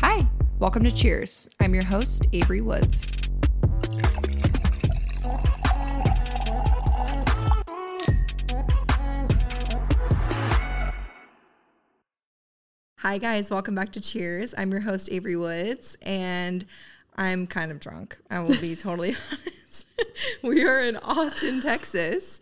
Hi, welcome to Cheers. I'm your host, Avery Woods. Hi, guys, welcome back to Cheers. I'm your host, Avery Woods, and I'm kind of drunk. I will be totally honest. we are in Austin, Texas.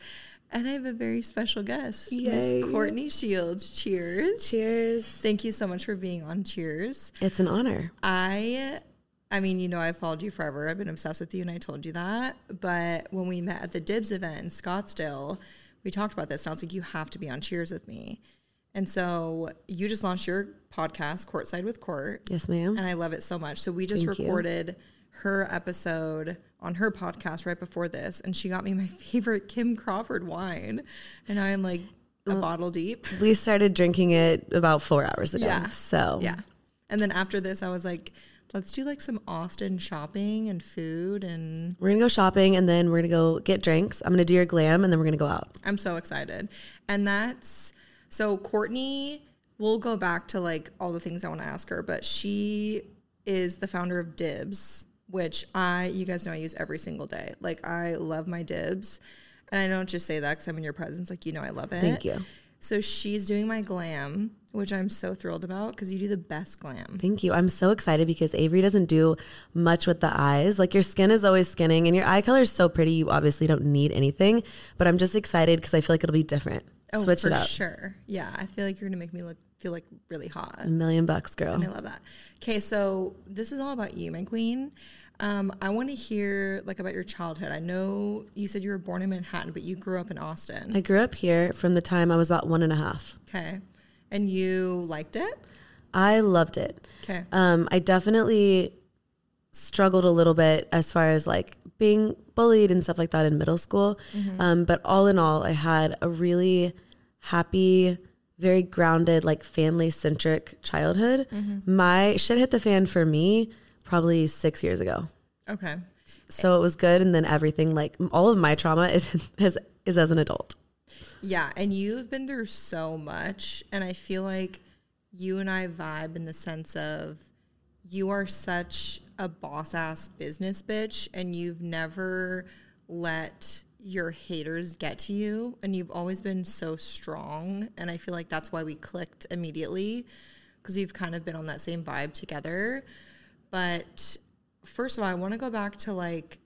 And I have a very special guest, Miss Courtney Shields. Cheers. Cheers. Thank you so much for being on Cheers. It's an honor. I I mean, you know, I've followed you forever. I've been obsessed with you and I told you that. But when we met at the Dibs event in Scottsdale, we talked about this and I was like, you have to be on Cheers with me. And so you just launched your podcast, Courtside with Court. Yes, ma'am. And I love it so much. So we just Thank you. Her episode on her podcast right before this. And she got me my favorite Kim Crawford wine. And I'm like a bottle deep. We started drinking it about four hours ago. Yeah. So Yeah. And then after this, I was like, let's do like some Austin shopping and food. And we're gonna go shopping and then we're gonna go get drinks. I'm gonna do your glam and then we're gonna go out. I'm so excited. And that's so Courtney, we'll go back to like all the things I want to ask her, but she is the founder of Dibs, which I, you guys know, I use every single day. Like, I love my Dibs. And I don't just say that because I'm in your presence. Like, you know, I love it. Thank you. So she's doing my glam, which I'm so thrilled about because you do the best glam. Thank you. I'm so excited because Avery doesn't do much with the eyes. Like your skin is always skinning and your eye color is so pretty. You obviously don't need anything, but I'm just excited because I feel like it'll be different. Oh, Switch Oh, for it up. sure. Yeah, I feel like you're gonna make me look feel like really hot. A million bucks, girl. And I love that. Okay, so this is all about you, my queen. Um, I want to hear like about your childhood. I know you said you were born in Manhattan, but you grew up in Austin. I grew up here from the time I was about one and a half. Okay, and you liked it. I loved it. Okay, Um, I definitely struggled a little bit as far as like being bullied and stuff like that in middle school. Um, but all in all, I had a really happy, very grounded, like family centric childhood. Mm-hmm. My shit hit the fan for me probably six years ago. okay, So it was good. And then everything, like all of my trauma is, is, is as an adult. yeah. And you've been through so much, and I feel like you and I vibe in the sense of you are such a boss ass business bitch, and you've never let your haters get to you and you've always been so strong and i feel like that's why we clicked immediately because you've kind of been on that same vibe together but first of all i want to go back to like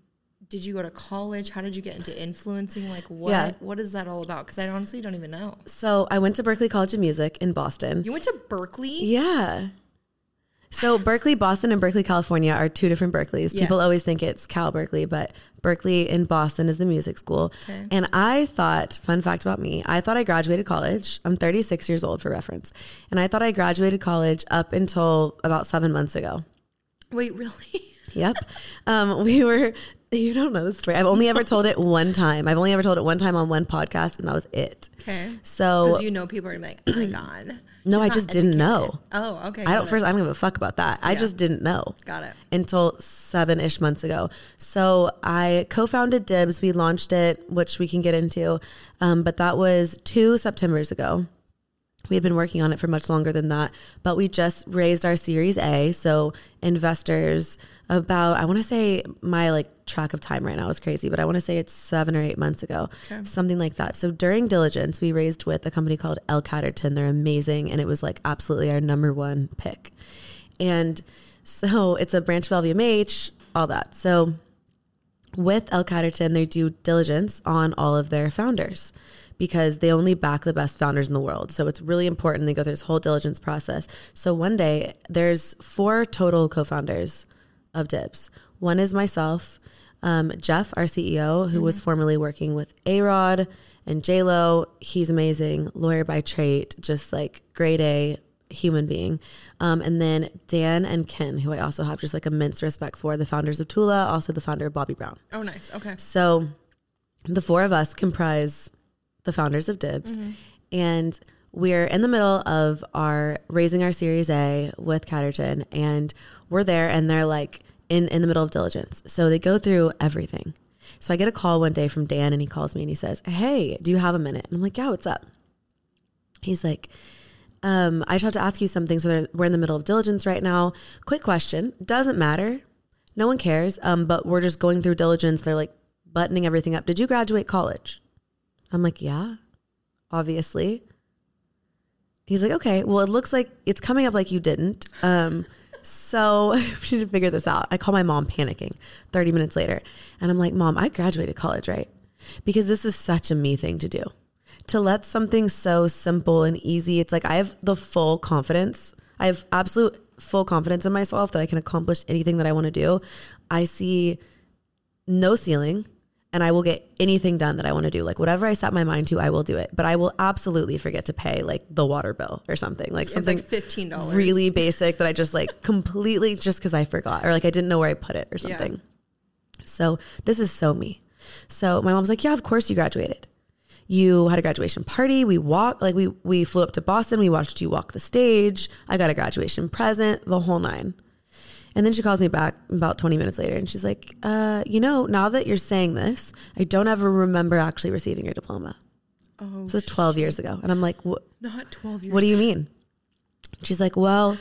did you go to college how did you get into influencing like what Yeah. what is that all about because i honestly don't even know So I went to Berklee College of Music in Boston. you went to berklee Yeah. So Berklee, Boston, and Berkeley, California are two different Berkeleys. People Yes. always think it's Cal Berkeley, but Berklee in Boston is the music school. Okay. And I thought, fun fact about me, I thought I graduated college. I'm 36 years old for reference. And I thought I graduated college up until about seven months ago. wait really Yep. um, we were, you don't know the story. I've only ever told it one time. I've only ever told it one time on one podcast, and that was it. okay So, because you know people are like oh my god no, I just didn't educated." know. oh okay I don't, it. first, I don't give a fuck about that. I just didn't know. got it until seven ish months ago. So I co founded Dibs. We launched it, which we can get into. Um, but that was two Septembers ago. We had been working on it for much longer than that, but we just raised our Series A. So investors about, I want to say my like track of time right now is crazy, but I want to say it's seven or eight months ago, something like that. So during diligence, we raised with a company called L Catterton. They're amazing. And it was like absolutely our number one pick. And so it's a branch of LVMH, all that. So with L Catterton, they do diligence on all of their founders because they only back the best founders in the world. So it's really important. They go through this whole diligence process. So one day, there's four total co founders of Dibs. One is myself, um, Jeff, our CEO, who was formerly working with A Rod and J Lo. He's amazing, lawyer by trade, just like grade A, human being. Um, and then Dan and Ken, who I also have just like immense respect for, the founders of Tula, also the founder of Bobbi Brown. Oh, nice. Okay. So the four of us comprise the founders of Dibs. And we're in the middle of our raising our Series A with Catterton. And we're there and they're like in, in the middle of diligence. So they go through everything. So I get a call one day from Dan and he calls me and he says, Hey, do you have a minute? And I'm like, Yeah, what's up? He's like, um, I just have to ask you something. So we're in the middle of diligence right now. Quick question. Doesn't matter. No one cares. Um, but we're just going through diligence. They're like buttoning everything up. Did you graduate college? I'm like, yeah, obviously. He's like, okay, well, it looks like it's coming up like you didn't. Um, so we need to figure this out. I call my mom panicking 30 minutes later. And I'm like, Mom, I graduated college, right? Because this is such a me thing to do. To let something so simple and easy, it's like I have the full confidence. I have absolute full confidence in myself that I can accomplish anything that I want to do. I see no ceiling and I will get anything done that I want to do. Like whatever I set my mind to, I will do it. But I will absolutely forget to pay like the water bill or something. Like It's something like fifteen dollars. really basic that I just like completely just because I forgot or like I didn't know where I put it or Yeah. something. So this is so me. So my mom's like, yeah, of course you graduated. You had a graduation party. We walked, like we we flew up to Boston. We watched you walk the stage. I got a graduation present, the whole nine. And then she calls me back about 20 minutes later and she's like, uh, you know, now that you're saying this, I don't ever remember actually receiving your diploma. Oh, This is 12 years ago. And I'm like, what? not twelve years. What do you mean? She's like, well,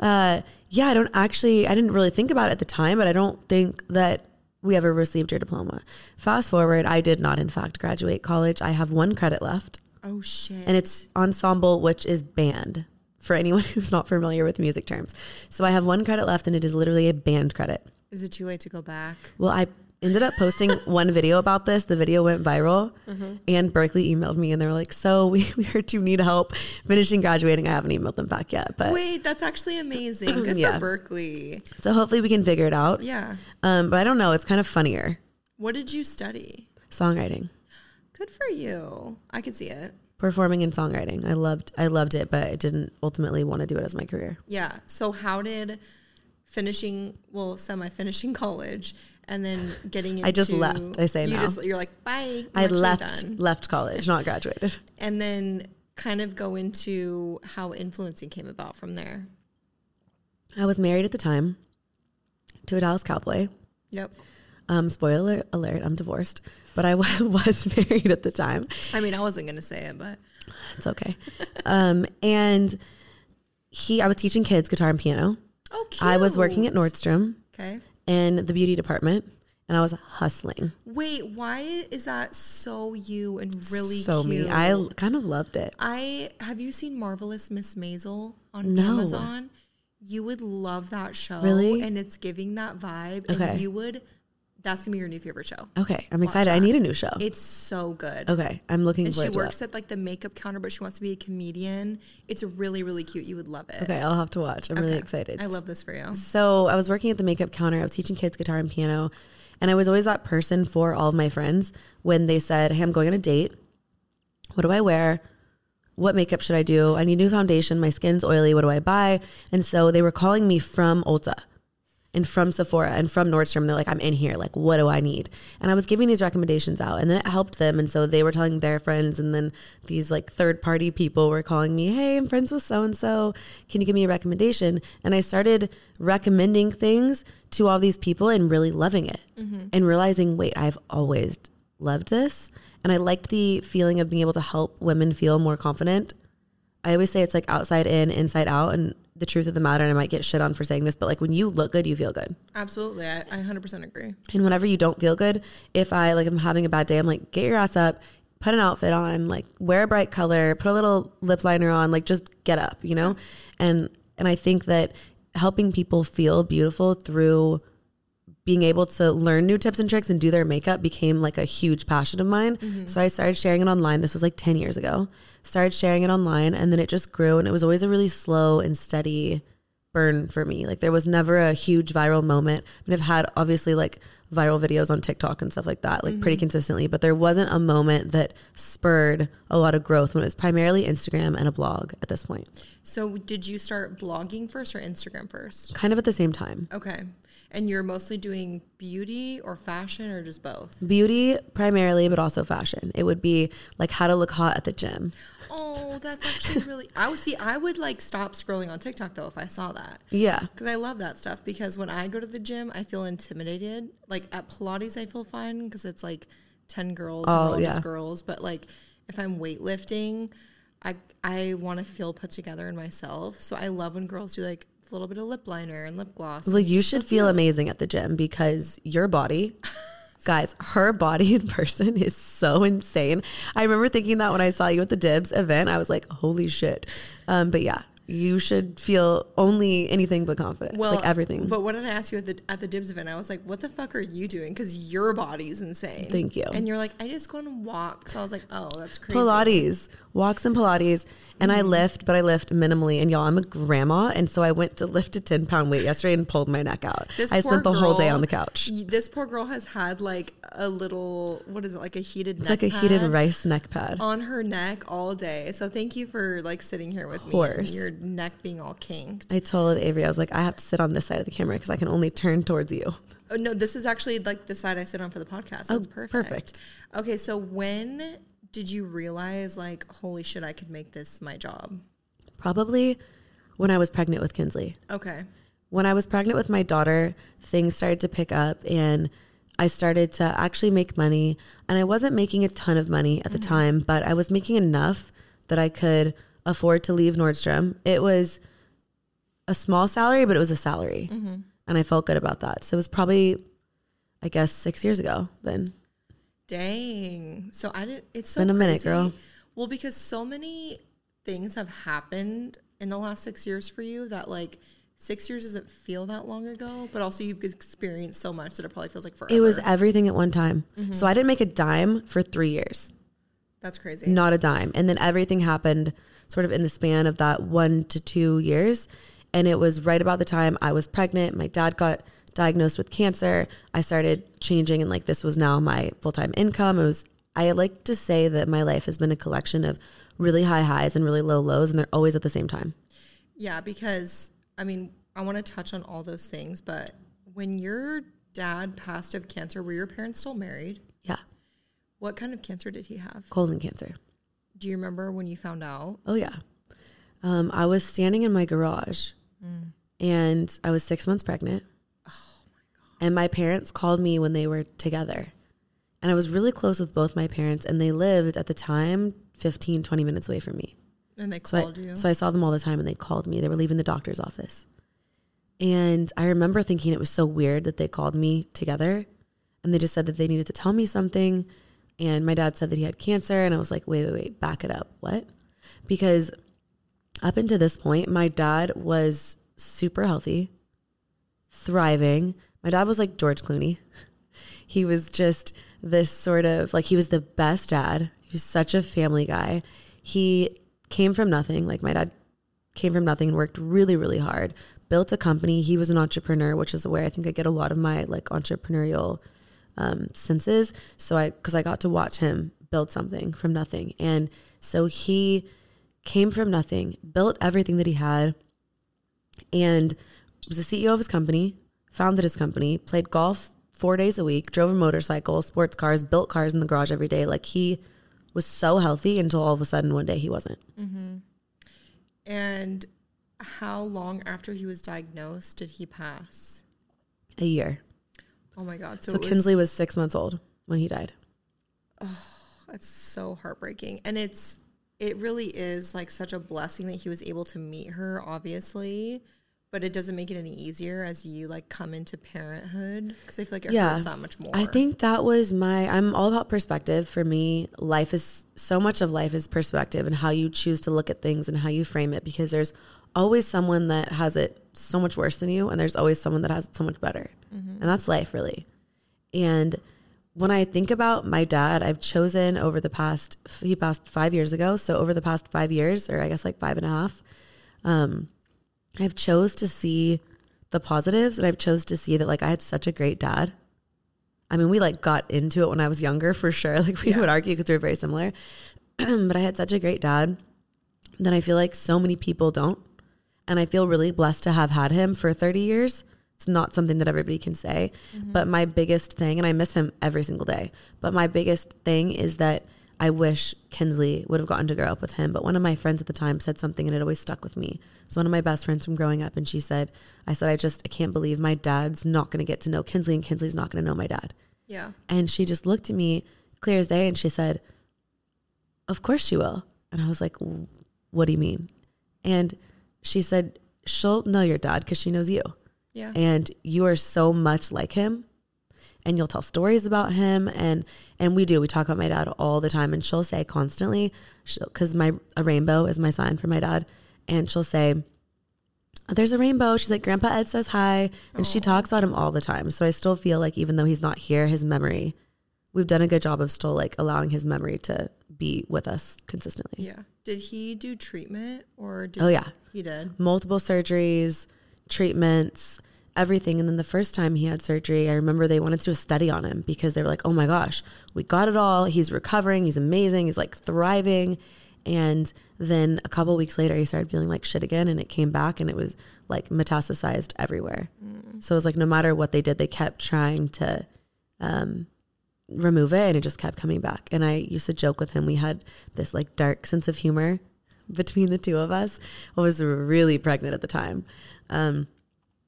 uh, yeah, I don't actually, I didn't really think about it at the time, but I don't think that we ever received your diploma. Fast forward, I did not, in fact, graduate college. I have one credit left, Oh shit. and it's ensemble, which is band for anyone who's not familiar with music terms. So I have one credit left, and it is literally a band credit. is it too late to go back? Well, I ended up posting one video about this. The video went viral, and Berklee emailed me, and they were like, "So we, we heard you need help finishing graduating." I haven't emailed them back yet, but Wait, that's actually amazing. Good Yeah. for Berklee. so hopefully we can figure it out. Yeah. Um, but I don't know. It's kind of funnier What did you study? songwriting, Good for you. I could see it. Performing and songwriting. I loved I loved it, but I didn't ultimately want to do it as my career. Yeah. So how did finishing, well, semi-finishing college, and then getting into I just left, I say you now. just you're like bye. I left left college, not graduated. and then kind of go into how influencing came about from there. I was married at the time to a Dallas Cowboy. Yep. Um, spoiler alert, I'm divorced, but I was married at the time. I mean, I wasn't gonna say it, but It's okay. um, and he, I was teaching kids guitar and piano. oh, cute. I was working at Nordstrom Okay. in the beauty department, and I was hustling. Wait, why is that so you and really so cute? me. I kind of loved it. I have you seen Marvelous Miss Maisel on No. Amazon? You would love that show. Really? And it's giving that vibe. Okay. And you would that's gonna be your new favorite show. Okay, I'm excited. I need a new show. It's so good. Okay, I'm looking And she forward to works that. at like the makeup counter, but she wants to be a comedian. It's really, really cute. You would love it. Okay, I'll have to watch. I'm really Okay. excited. I love this for you. So I was working at the makeup counter. I was teaching kids guitar and piano, and I was always that person for all of my friends when they said, "Hey, I'm going on a date. What do I wear? What makeup should I do? I need new foundation. My skin's oily. What do I buy?" And so they were calling me from Ulta and from Sephora and from Nordstrom. They're like, I'm in here. Like, what do I need? And I was giving these recommendations out, and then it helped them. And so they were telling their friends, and then these like third party people were calling me, Hey, I'm friends with so and so. Can you give me a recommendation? And I started recommending things to all these people and really loving it mm-hmm. and realizing, wait, I've always loved this. And I liked the feeling of being able to help women feel more confident I always say it's like outside in, inside out. And the truth of the matter, and I might get shit on for saying this, but like when you look good, you feel good. Absolutely. I, I 100% agree. And whenever you don't feel good, if I like I'm having a bad day, I'm like, get your ass up, put an outfit on, like wear a bright color, put a little lip liner on, like just get up, you know? And and I think that helping people feel beautiful through being able to learn new tips and tricks and do their makeup became like a huge passion of mine. Mm-hmm. So I started sharing it online. This was like 10 years ago. Started sharing it online and then it just grew and it was always a really slow and steady burn for me. Like there was never a huge viral moment. I mean, I've had obviously like viral videos on TikTok and stuff like that, like pretty mm-hmm. consistently. But there wasn't a moment that spurred a lot of growth when it was primarily Instagram and a blog at this point, So did you start blogging first or Instagram first? kind of at the same time. Okay. And you're mostly doing beauty or fashion or just both? Beauty primarily, but also fashion. It would be like how to look hot at the gym. Oh, that's actually really. I would see. I would like stop scrolling on TikTok though if I saw that Yeah. because I love that stuff. Because when I go to the gym, I feel intimidated. Like at Pilates, I feel fine because it's like ten girls, Oh, all yeah. just girls. But like if I'm weightlifting, I I want to feel put together in myself. So I love when girls do like a little bit of lip liner and lip gloss. Well, you should feel amazing at the gym because your body, guys, her body in person is so insane. I remember thinking that when I saw you at the Dibs event, I was like, holy shit. Um, but yeah, you should feel only anything but confident. like everything. But when I asked you at the at the Dibs event? I was like, "What the fuck are you doing?" Because your body's insane. Thank you. And you're like, "I just go and walk." So I was like, "Oh, that's crazy." Pilates, walks and Pilates. And Mm-hmm. I lift, but I lift minimally. And y'all, I'm a grandma. And so I went to lift a 10 pound weight yesterday and pulled my neck out. This I spent the whole day on the couch. This poor girl has had like a little, what is it, like a heated It's like a heated rice neck pad. on her neck all day. So thank you for like sitting here with me. course. Neck being all kinked. I told Avery, I was like, I have to sit on this side of the camera because I can only turn towards you. Oh no, this is actually like the side I sit on for the podcast. So Oh, it's perfect. perfect. Okay, so when did you realize like, holy shit, I could make this my job? Probably when I was pregnant with Kinsley. Okay. When I was pregnant with my daughter, things started to pick up and I started to actually make money. And I wasn't making a ton of money at the mm-hmm. time, but I was making enough that I could afford to leave Nordstrom. It was a small salary, but it was a salary. Mm-hmm. And I felt good about that. So it was probably, I guess, six years ago then. Dang. So I didn't. It's so Been a minute, girl. Well, because so many things have happened in the last six years for you that like six years doesn't feel that long ago, but also you've experienced so much that it probably feels like forever. It was everything at one time. Mm-hmm. So I didn't make a dime for three years. That's crazy. not a dime. And then everything happened sort of in the span of that one to two years. And it was right about the time I was pregnant. My dad got diagnosed with cancer. I started changing, and like this was now my full time income. It was, I like to say that my life has been a collection of really high highs and really low lows, and they're always at the same time. Yeah, because I mean, I want to touch on all those things, but when your dad passed of cancer, were your parents still married? Yeah. What kind of cancer did he have? Colon cancer. Do you remember when you found out? Oh, yeah. Um, I was standing in my garage and I was six months pregnant. Oh, my god. and my parents called me when they were together. And I was really close with both my parents, and they lived at the time 15, 20 minutes away from me. And they So called I, you. so I saw them all the time, and they called me. They were leaving the doctor's office. And I remember thinking it was so weird that they called me together. And they just said that they needed to tell me something. And my dad said that he had cancer. And I was like, wait, wait, wait, back it up. What? Because up until this point, my dad was super healthy, thriving. My dad was like George Clooney. He was just this sort of like he was the best dad. He was such a family guy. He came from nothing. Like my dad came from nothing and worked really, really hard. Built a company. He was an entrepreneur, which is where I think I get a lot of my like entrepreneurial um, senses. So I, because I got to watch him build something from nothing, and so he came from nothing, built everything that he had, and was the CEO of his company, founded his company, played golf four days a week, drove a motorcycle, sports cars, built cars in the garage every day. Like he was so healthy until all of a sudden one day he wasn't. Mm-hmm. and how long after he was diagnosed did he pass? A year. Oh my god! So, So, it was, Kinsley was six months old when he died. Oh, It's so heartbreaking. And it's it really is like such a blessing that he was able to meet her, obviously. But it doesn't make it any easier as you like come into parenthood because I feel like it Yeah. hurts that much more. I think that was my I'm all about perspective. For me, life is so much of life is perspective and how you choose to look at things and how you frame it because there's always someone that has it so much worse than you and there's always someone that has it so much better. And that's life really. And when I think about my dad, I've chosen over the past he passed 5 years ago, so over the past 5 years or I guess like five and a half, um I've chose to see the positives and I've chose to see that like I had such a great dad I mean, we like got into it when I was younger for sure. Like we Yeah. would argue because we were very similar. but I had such a great dad that I feel like so many people don't. And I feel really blessed to have had him for 30 years. It's not something that everybody can say. Mm-hmm. But my biggest thing, and I miss him every single day, but my biggest thing is that I wish Kinsley would have gotten to grow up with him. But one of my friends at the time said something and it always stuck with me. It's one of my best friends from growing up. And she said, I said, I just, I can't believe my dad's not going to get to know Kinsley and Kinsley's not going to know my dad. Yeah. And she just looked at me clear as day and she said, Of course she will. And I was like, What do you mean? And she said, She'll know your dad because she knows you. Yeah. And you are so much like him. And you'll tell stories about him. And and we do. We talk about my dad all the time. And she'll say constantly, because my a rainbow is my sign for my dad. And she'll say, there's a rainbow. She's like, Grandpa Ed says hi. And she talks about him all the time. So I still feel like even though he's not here, his memory, we've done a good job of still like allowing his memory to be with us consistently. Yeah. Did he do treatment or did Oh, yeah. he did? Multiple surgeries, treatments, everything. And then the first time he had surgery, I remember they wanted to do a study on him because they were like, oh my gosh, we got it all. He's recovering. He's amazing. He's like thriving. And then a couple weeks later, he started feeling like shit again, and it came back, and it was like metastasized everywhere. So it was like no matter what they did, they kept trying to um, remove it, and it just kept coming back. And I used to joke with him. We had this like dark sense of humor between the two of us. I was really pregnant at the time. Um,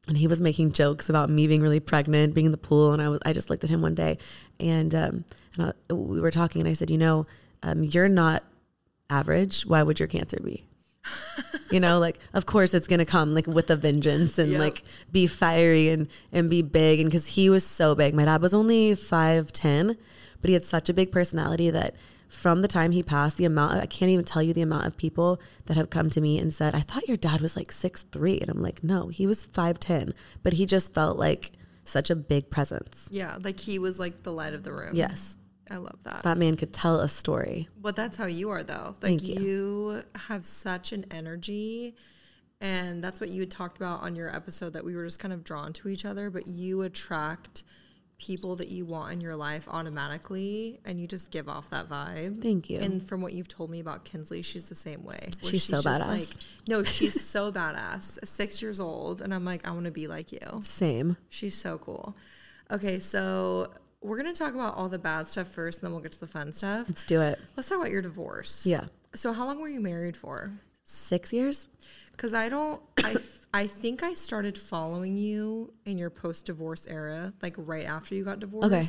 and he was making jokes about me being really pregnant, being in the pool, and I was I just looked at him one day, and um, and I, we were talking, and I said, you know, um, you're not average. Why would your cancer be? You know, like of course it's gonna come like with a vengeance and Yep. like be fiery and and be big, and because he was so big, my dad was only five ten, but he had such a big personality that from the time he passed, the amount I can't even tell you the amount of people that have come to me and said, I thought your dad was like six three. And I'm like, no, he was five ten. But he just felt like such a big presence. Yeah. Like he was like the light of the room. Yes. I love that. That man could tell a story. But that's how you are, though. Like Thank you. you. have such an energy, and that's what you had talked about on your episode that we were just kind of drawn to each other. But you attract people that you want in your life automatically, and you just give off that vibe. Thank you. And from what you've told me about Kinsley, she's the same way. where She's so badass. Like, no, she's so badass. Six years old, and I'm like, I want to be like you. Same. She's so cool. Okay, so we're gonna talk about all the bad stuff first, and then we'll get to the fun stuff. Let's do it. Let's talk about your divorce. Yeah. So how long were you married for? Six years? Because I don't, I, I think I started following you in your post-divorce era, like right after you got divorced. Okay.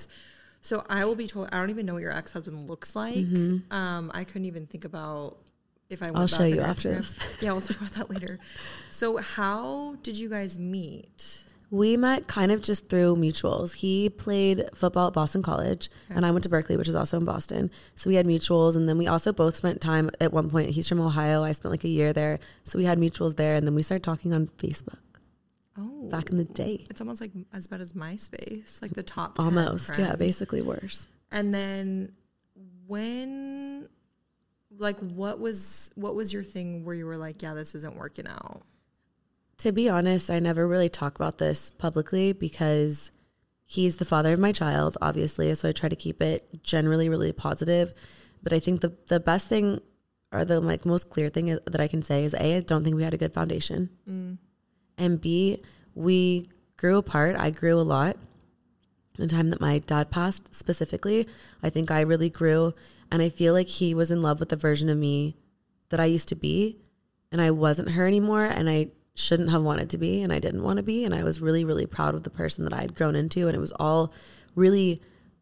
So I will be told. I don't even know what your ex-husband looks like. Um, I couldn't even think about if I. Went Mm-hmm. I'll show you after this. Yeah, we'll talk about that later. So how did you guys meet? We met kind of just through mutuals. He played football at Boston College, and I went to Berklee, which is also in Boston. So we had mutuals, and then we also both spent time at one point. He's from Ohio. I spent like a year there. So we had mutuals there, and then we started talking on Facebook Oh, back in the day. it's almost like as bad as MySpace, like the top 10 Almost. Yeah, basically worse. And then when like what was what was your thing where you were like, yeah, this isn't working out? To be honest, I never really talk about this publicly because he's the father of my child, obviously. So I try to keep it generally really positive. But I think the the best thing or the like most clear thing that I can say is A, I don't think we had a good foundation. Mm. And B, we grew apart. I grew a lot. The time that my dad passed specifically, I think I really grew and I feel like he was in love with the version of me that I used to be and I wasn't her anymore and I shouldn't have wanted to be and I didn't want to be and I was really really proud of the person that I had grown into and it was all really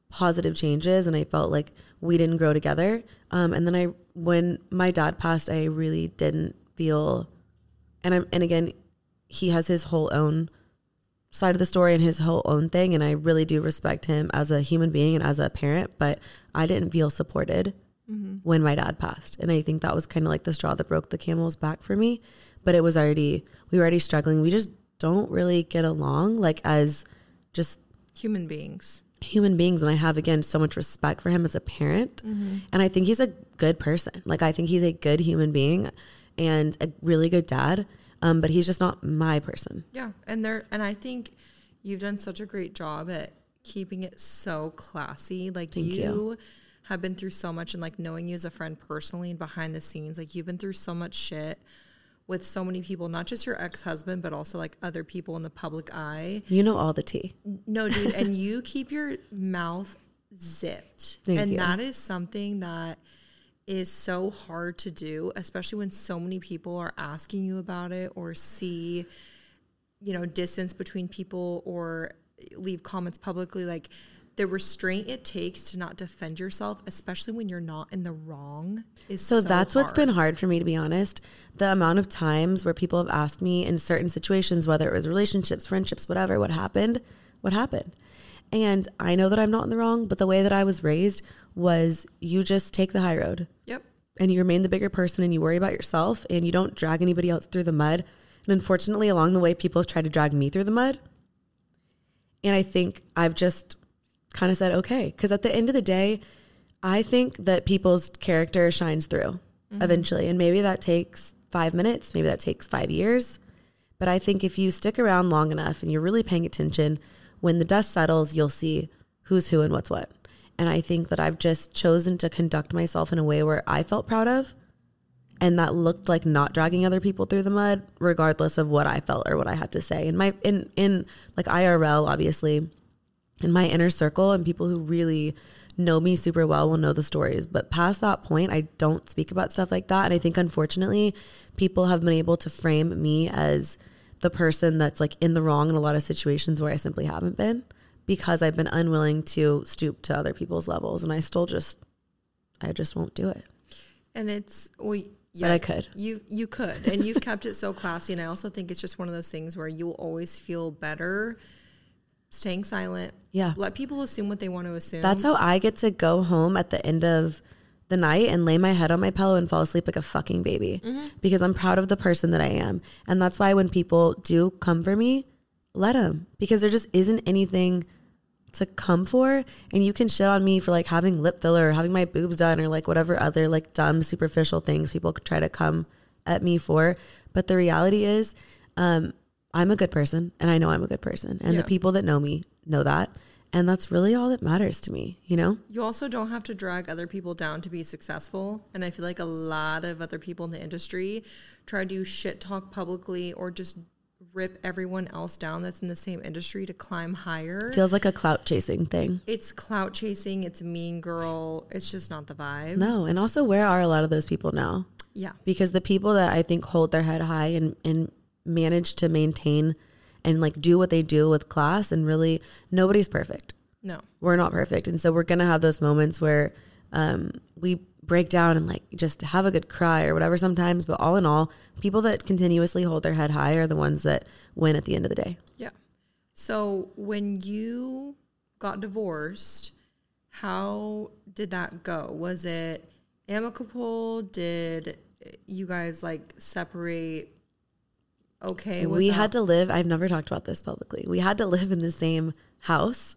positive changes and I felt like we didn't grow together. Um, and then I when my dad passed I really didn't feel and I'm and again he has his whole own side of the story and his whole own thing and I really do respect him as a human being and as a parent but I didn't feel supported when my dad passed. And I think that was kind of like the straw that broke the camel's back for me but it was already we were already struggling we just don't really get along like as just Human beings. human beings and I have again so much respect for him as a parent and I think he's a good person like I think he's a good human being and a really good dad um, but he's just not my person Yeah. And there and I think you've done such a great job at keeping it so classy. Like you, you. have been through so much and like knowing you as a friend personally and behind the scenes, like you've been through so much shit with so many people, not just your ex-husband, but also like other people in the public eye. You know all the tea. No, dude, and you keep your mouth zipped. Thank and you. that is something that is so hard to do, especially when so many people are asking you about it or see, you know, distance between people or leave comments publicly. Like the restraint it takes to not defend yourself, especially when you're not in the wrong, is So, so, that's what's been hard for me, to be honest. The amount of times where people have asked me in certain situations, whether it was relationships, friendships, whatever, what happened, what happened. And I know that I'm not in the wrong, but the way that I was raised was you just take the high road Yep. and you remain the bigger person and you worry about yourself and you don't drag anybody else through the mud. And unfortunately, along the way, people have tried to drag me through the mud. And I think I've just kind of said, okay. Because at the end of the day, I think that people's character shines through mm-hmm. eventually. And maybe that takes five minutes, maybe that takes five years. But I think if you stick around long enough and you're really paying attention, when the dust settles, you'll see who's who and what's what. And I think that I've just chosen to conduct myself in a way where I felt proud of. And that looked like not dragging other people through the mud, regardless of what I felt or what I had to say. In my in in like IRL, obviously, in my inner circle and people who really know me super well will know the stories. But past that point, I don't speak about stuff like that. And I think unfortunately, people have been able to frame me as the person that's like in the wrong in a lot of situations where I simply haven't been because I've been unwilling to stoop to other people's levels. And I still just, I just won't do it. And it's well, yeah, But I could. You you could, and you've kept it so classy. And I also think it's just one of those things where you'll always feel better staying silent. Yeah. Let people assume what they want to assume. That's how I get to go home at the end of the night and lay my head on my pillow and fall asleep like a fucking baby because I'm proud of the person that I am. And that's why when people do come for me, let them because there just isn't anything to come for. And you can shit on me for like having lip filler or having my boobs done or like whatever other like dumb superficial things people try to come at me for. But the reality is, um, I'm a good person and I know I'm a good person. And Yeah. the people that know me know that. And that's really all that matters to me, you know? You also don't have to drag other people down to be successful. And I feel like a lot of other people in the industry try to shit talk publicly or just rip everyone else down that's in the same industry to climb higher. Feels like a clout chasing thing. it's clout chasing, it's mean girl. It's just not the vibe. No. And also, where are a lot of those people now? Yeah. Because the people that I think hold their head high and, and manage to maintain and like do what they do with class and really, nobody's perfect. No. We're not perfect. And so we're going to have those moments where um, we break down and like just have a good cry or whatever sometimes. But all in all, people that continuously hold their head high are the ones that win at the end of the day. Yeah. So when you got divorced, how did that go? Was it amicable? Did you guys like separate okay we had to live i've never talked about this publicly we had to live in the same house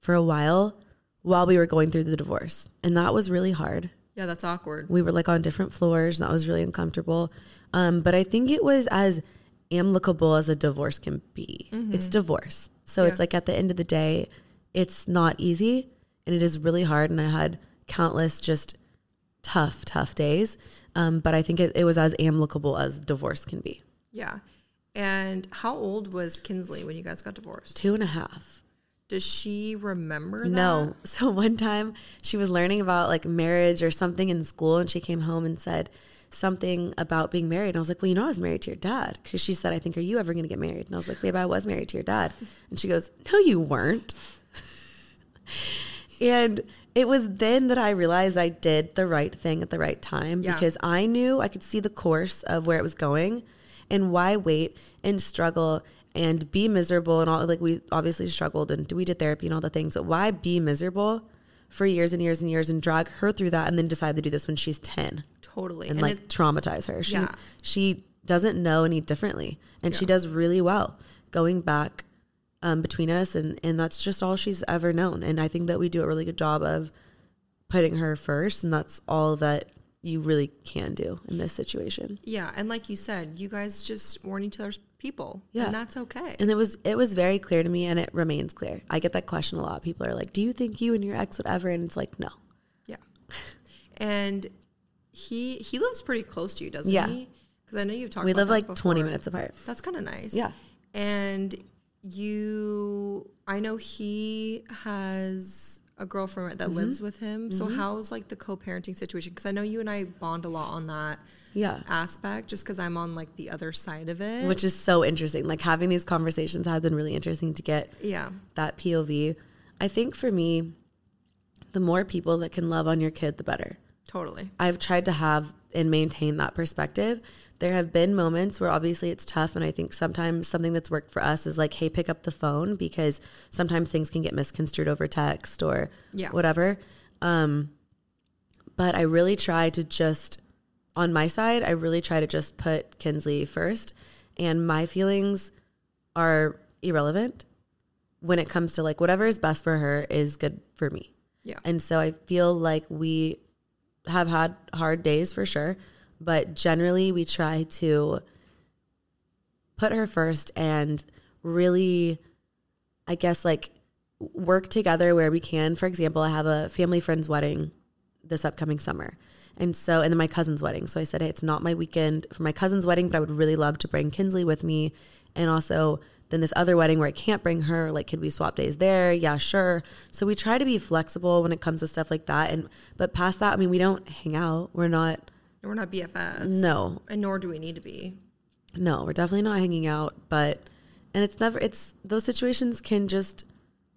for a while while we were going through the divorce and that was really hard. Yeah, that's awkward. we were like on different floors and that was really uncomfortable. Um, but i think it was as amicable as a divorce can be. It's divorce. So it's like at the end of the day it's not easy and it is really hard and i had countless just tough tough days. Um, but i think it, it was as amicable as divorce can be Yeah. And how old was Kinsley when you guys got divorced? two and a half Does she remember that? No. So one time she was learning about like marriage or something in school and she came home and said something about being married. And I was like, well, you know, I was married to your dad. Cause she said, I think, are you ever going to get married? And I was like, babe, I was married to your dad. And she goes, no, you weren't. and it was then that I realized I did the right thing at the right time Yeah. because I knew I could see the course of where it was going and why wait and struggle and be miserable and all like we obviously struggled and we did therapy and all the things but why be miserable for years and years and years and drag her through that and then decide to do this when she's 10 Totally. and, And, like it, traumatize her she Yeah. she doesn't know any differently and she does really well going back um, between us and and that's just all she's ever known and i think that we do a really good job of putting her first and that's all that you really can do in this situation yeah, and like you said, you guys just weren't each other's people. Yeah. And that's okay. And it was it was very clear to me and it remains clear. I get that question a lot. People are like, "Do you think you and your ex would ever?" And it's like, "No." yeah. And he he lives pretty close to you, doesn't Yeah. he? Because I know you've talked We live like 20 minutes apart. That's kind of nice. Yeah. And you, I know he has a girlfriend that Mm-hmm. lives with him. So how's like the co-parenting situation? Because I know you and I bond a lot on that Yeah. aspect, just because I'm on like the other side of it. Which is so interesting. Like having these conversations have been really interesting to get yeah, that POV. I think for me, the more people that can love on your kid, the better. totally. I've tried to have and maintain that perspective. There have been moments where obviously it's tough, and I think sometimes something that's worked for us is like, hey, pick up the phone because sometimes things can get misconstrued over text or Yeah. whatever. Um, but I really try to just, on my side, I really try to just put Kinsley first, and my feelings are irrelevant when it comes to like whatever is best for her is good for me. Yeah. And so I feel like we have had hard days for sure, but generally we try to put her first and really, I guess, like work together where we can. For example, I have a family friend's wedding this upcoming summer. And so, and then my cousin's wedding. So I said, hey, it's not my weekend for my cousin's wedding, but I would really love to bring Kinsley with me. And also, then this other wedding where I can't bring her, like, could we swap days there? Yeah, sure. So we try to be flexible when it comes to stuff like that. And, but past that, I mean, we don't hang out. We're not, We're not BFFs. No. And nor do we need to be. no, we're definitely not hanging out. But, and it's never, it's, those situations can just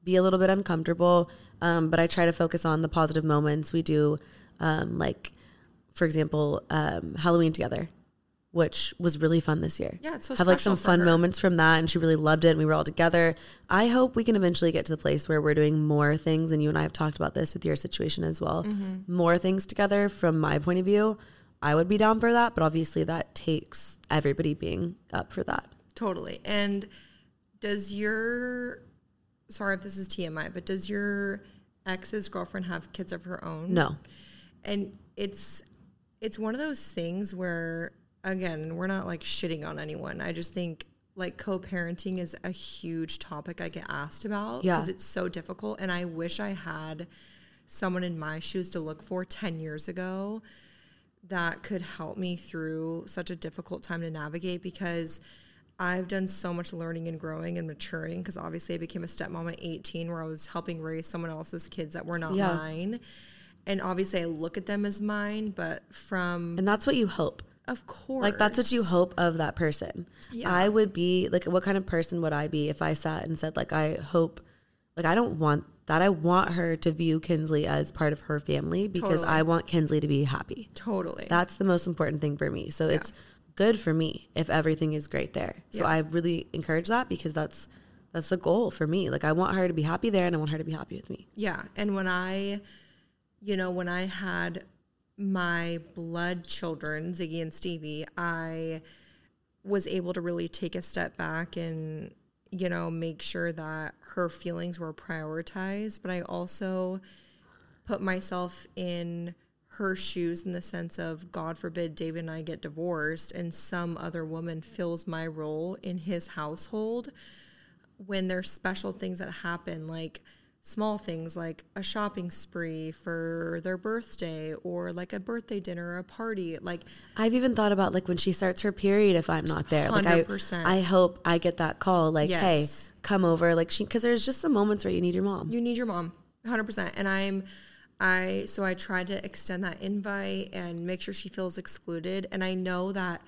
be a little bit uncomfortable. Um, but I try to focus on the positive moments. We do, um, like, for example, um, Halloween together, which was really fun this year. Yeah, it's so have like some fun her. moments from that, and she really loved it. And we were all together. I hope we can eventually get to the place where we're doing more things. And you and I have talked about this with your situation as well. Mm-hmm. More things together. From my point of view, I would be down for that, but obviously that takes everybody being up for that. Totally. And does your sorry if this is TMI, but does your ex's girlfriend have kids of her own? No, And it's it's one of those things where again, we're not like shitting on anyone. I just think like co-parenting is a huge topic I get asked about Yeah. because it's so difficult and I wish I had someone in my shoes to look for 10 years ago that could help me through such a difficult time to navigate because I've done so much learning and growing and maturing because obviously I became a stepmom at 18 where I was helping raise someone else's kids that were not Yeah. mine. And obviously I look at them as mine, but from and that's what you hope. of course Like that's what you hope of that person. Yeah. I would be like what kind of person would I be if I sat and said like I hope like I don't want that. I want her to view Kinsley as part of her family because Totally. I want Kinsley to be happy. Totally. That's the most important thing for me. So it's good for me if everything is great there. So Yeah. I really encourage that because that's that's the goal for me. Like I want her to be happy there and I want her to be happy with me. Yeah. And when I, you know, when I had my blood children, Ziggy and Stevie, I was able to really take a step back and, you know, make sure that her feelings were prioritized. But I also put myself in her shoes in the sense of God forbid David and I get divorced and some other woman fills my role in his household when there's special things that happen like small things like a shopping spree for their birthday or like a birthday dinner or a party. Like I've even thought about like when she starts her period if I'm not there. Like I 100%. I hope I get that call like hey, come over. Like she cuz there's just some moments where you need your mom. you need your mom. 100% and i'm i so i tried to extend that invite and make sure she feels excluded. And i know that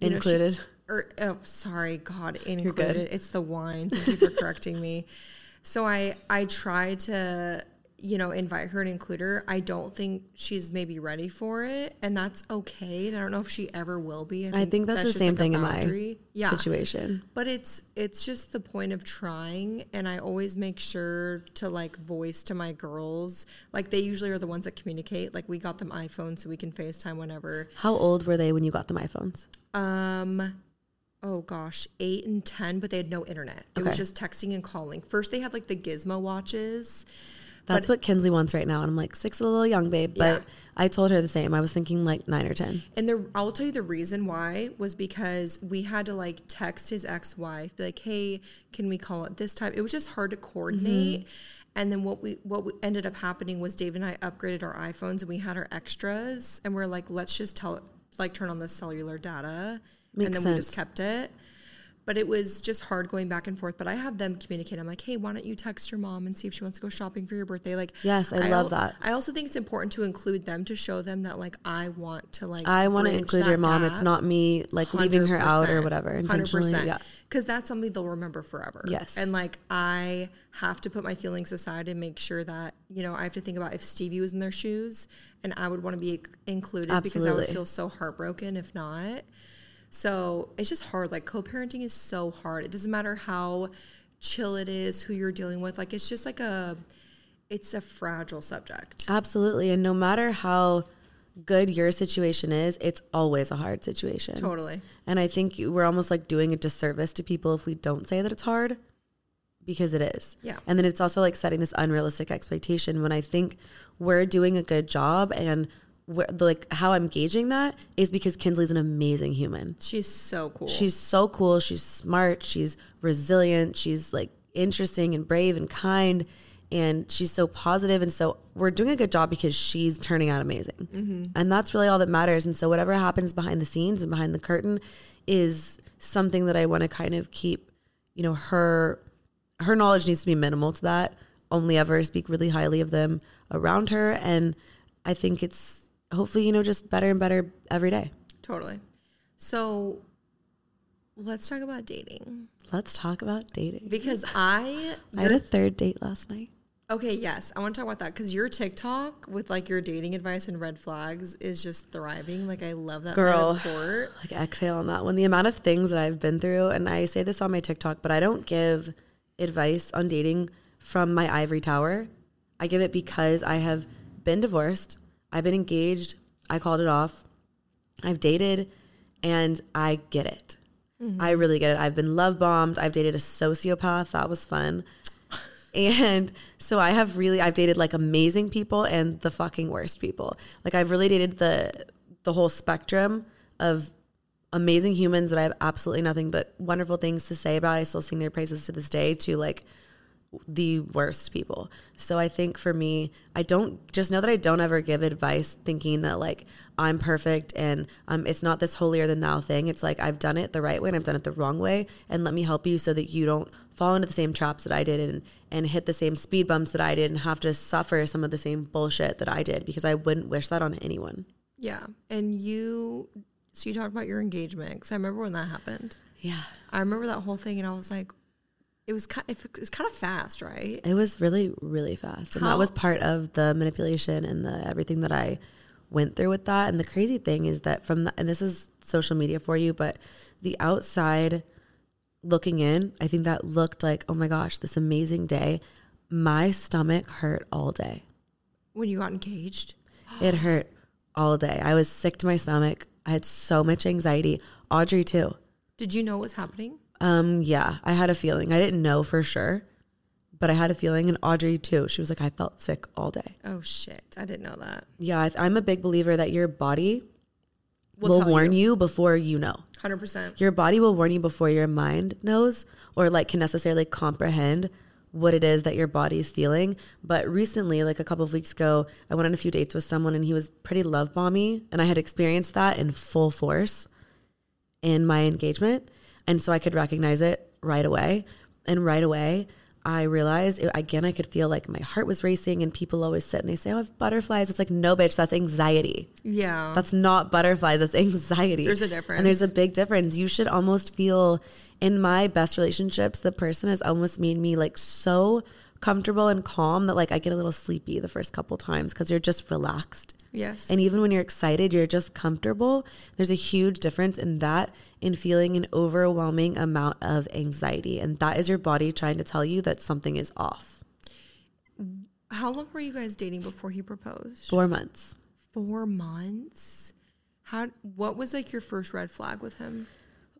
you know, she- Included. or oh sorry god included. It's the wine. Thank you for correcting me so i i try to you know invite her and include her. I don't think she's maybe ready for it and that's okay. And i don't know if she ever will be. I think that's, the same like thing in my yeah. situation. but it's it's just the point of trying and i always make sure to like voice to my girls. Like they usually are the ones that communicate. Like we got them iphones so we can facetime whenever. How old were they when you got them iPhones? um oh gosh eight and ten but they had no internet it was just texting and calling first they had like the gizmo watches That's what Kinsley wants right now. And I'm like, six is a little young, babe. But Yeah. I told her the same. I was thinking like nine or 10. And the I will tell you the reason why was because we had to like text his ex wife, be like, "Hey, can we call it this time?" It was just hard to coordinate. Mm-hmm. And then what we what we ended up happening was Dave and I upgraded our iPhones and we had our extras, and we're like, let's just tell like turn on the cellular data, Makes and then we just kept it. But it was just hard going back and forth. But I have them communicate. I'm like, hey, why don't you text your mom and see if she wants to go shopping for your birthday? Like, Yes, I love al- that. I also think it's important to include them to show them that like I want to like I want to include your mom. It's not me like leaving her out or whatever intentionally. 100%. Yeah. Because that's something they'll remember forever. Yes. And like I have to put my feelings aside and make sure that, you know, I have to think about if Stevie was in their shoes and I would want to be included because I would feel so heartbroken if not. So it's just hard. Like co parenting is so hard. It doesn't matter how chill it is, who you're dealing with. Like it's just like a, it's a fragile subject. Absolutely. And no matter how good your situation is, it's always a hard situation. Totally. And I think we're almost like doing a disservice to people if we don't say that it's hard because it is. Yeah. And then it's also like setting this unrealistic expectation when I think we're doing a good job and we're, like how I'm gauging that is because Kinsley's an amazing human. She's so cool. She's so cool. She's smart. She's resilient. She's like interesting and brave and kind. And she's so positive. And so we're doing a good job because she's turning out amazing. Mm-hmm. And that's really all that matters. And so whatever happens behind the scenes and behind the curtain is something that I want to kind of keep, you know, her her knowledge needs to be minimal to that. Only ever speak really highly of them around her. And I think it's hopefully, you know, just better and better every day. Totally. So let's talk about dating Let's talk about dating. because I, I had a third date last night. okay, yes, I want to talk about that because your TikTok with like your dating advice and red flags is just thriving. Like I love that Girl. side of court. Like exhale on that one. The amount of things that I've been through, and I say this on my TikTok, but I don't give advice on dating from my ivory tower. I give it because I have been divorced, I've been engaged, I called it off, I've dated, and I get it. Mm-hmm. I really get it. I've been love bombed. I've dated a sociopath. That was fun. And so I have really I've dated like amazing people and the fucking worst people. Like I've really dated the the whole spectrum of amazing humans that I have absolutely nothing but wonderful things to say about. I still sing their praises to this day to like the worst people. So I think for me, I don't just know that I don't ever give advice thinking that like I'm perfect and um, it's not this holier than thou thing. It's like I've done it the right way and I've done it the wrong way, and let me help you so that you don't fall into the same traps that I did and and hit the same speed bumps that I did and have to suffer some of the same bullshit that I did because I wouldn't wish that on anyone. Yeah, and you. So you talked about your engagement because I remember when that happened. Yeah. I remember that whole thing, and I was like, it was kind. It was kind of fast, right? It was really, really fast. And How- that was part of the manipulation and the everything that I went through with that. And the crazy thing is that from the, and this is social media for you, but the outside looking in, I think that looked like, oh my gosh, this amazing day. My stomach hurt all day. When you got engaged. It hurt all day. I was sick to my stomach. I had so much anxiety. Audrey too. Did you know what was happening? Um, yeah, I had a feeling. I didn't know for sure, but I had a feeling. And Audrey too. She was like, I felt sick all day. Oh shit! I didn't know that. Yeah, I- I'm a big believer that your body will tell warn you. before you know. Hundred percent. Your body will warn you before your mind knows or like can necessarily comprehend what it is that your body's feeling. But recently, like a couple of weeks ago, I went on a few dates with someone and he was pretty love bomby and I had experienced that in full force in my engagement. And so I could recognize it right away. And right away, I realized it, again, I could feel like my heart was racing, and people always sit and they say, Oh, I have butterflies. It's like, no, bitch, that's anxiety. Yeah. That's not butterflies, that's anxiety. There's a difference. And there's a big difference. You should almost feel in my best relationships, the person has almost made me like so comfortable and calm that like I get a little sleepy the first couple times because you're just relaxed. Yes. And even when you're excited, you're just comfortable. There's a huge difference in that in feeling an overwhelming amount of anxiety. And that is your body trying to tell you that something is off. How long were you guys dating before he proposed? Four months. Four months. How? What was like your first red flag with him?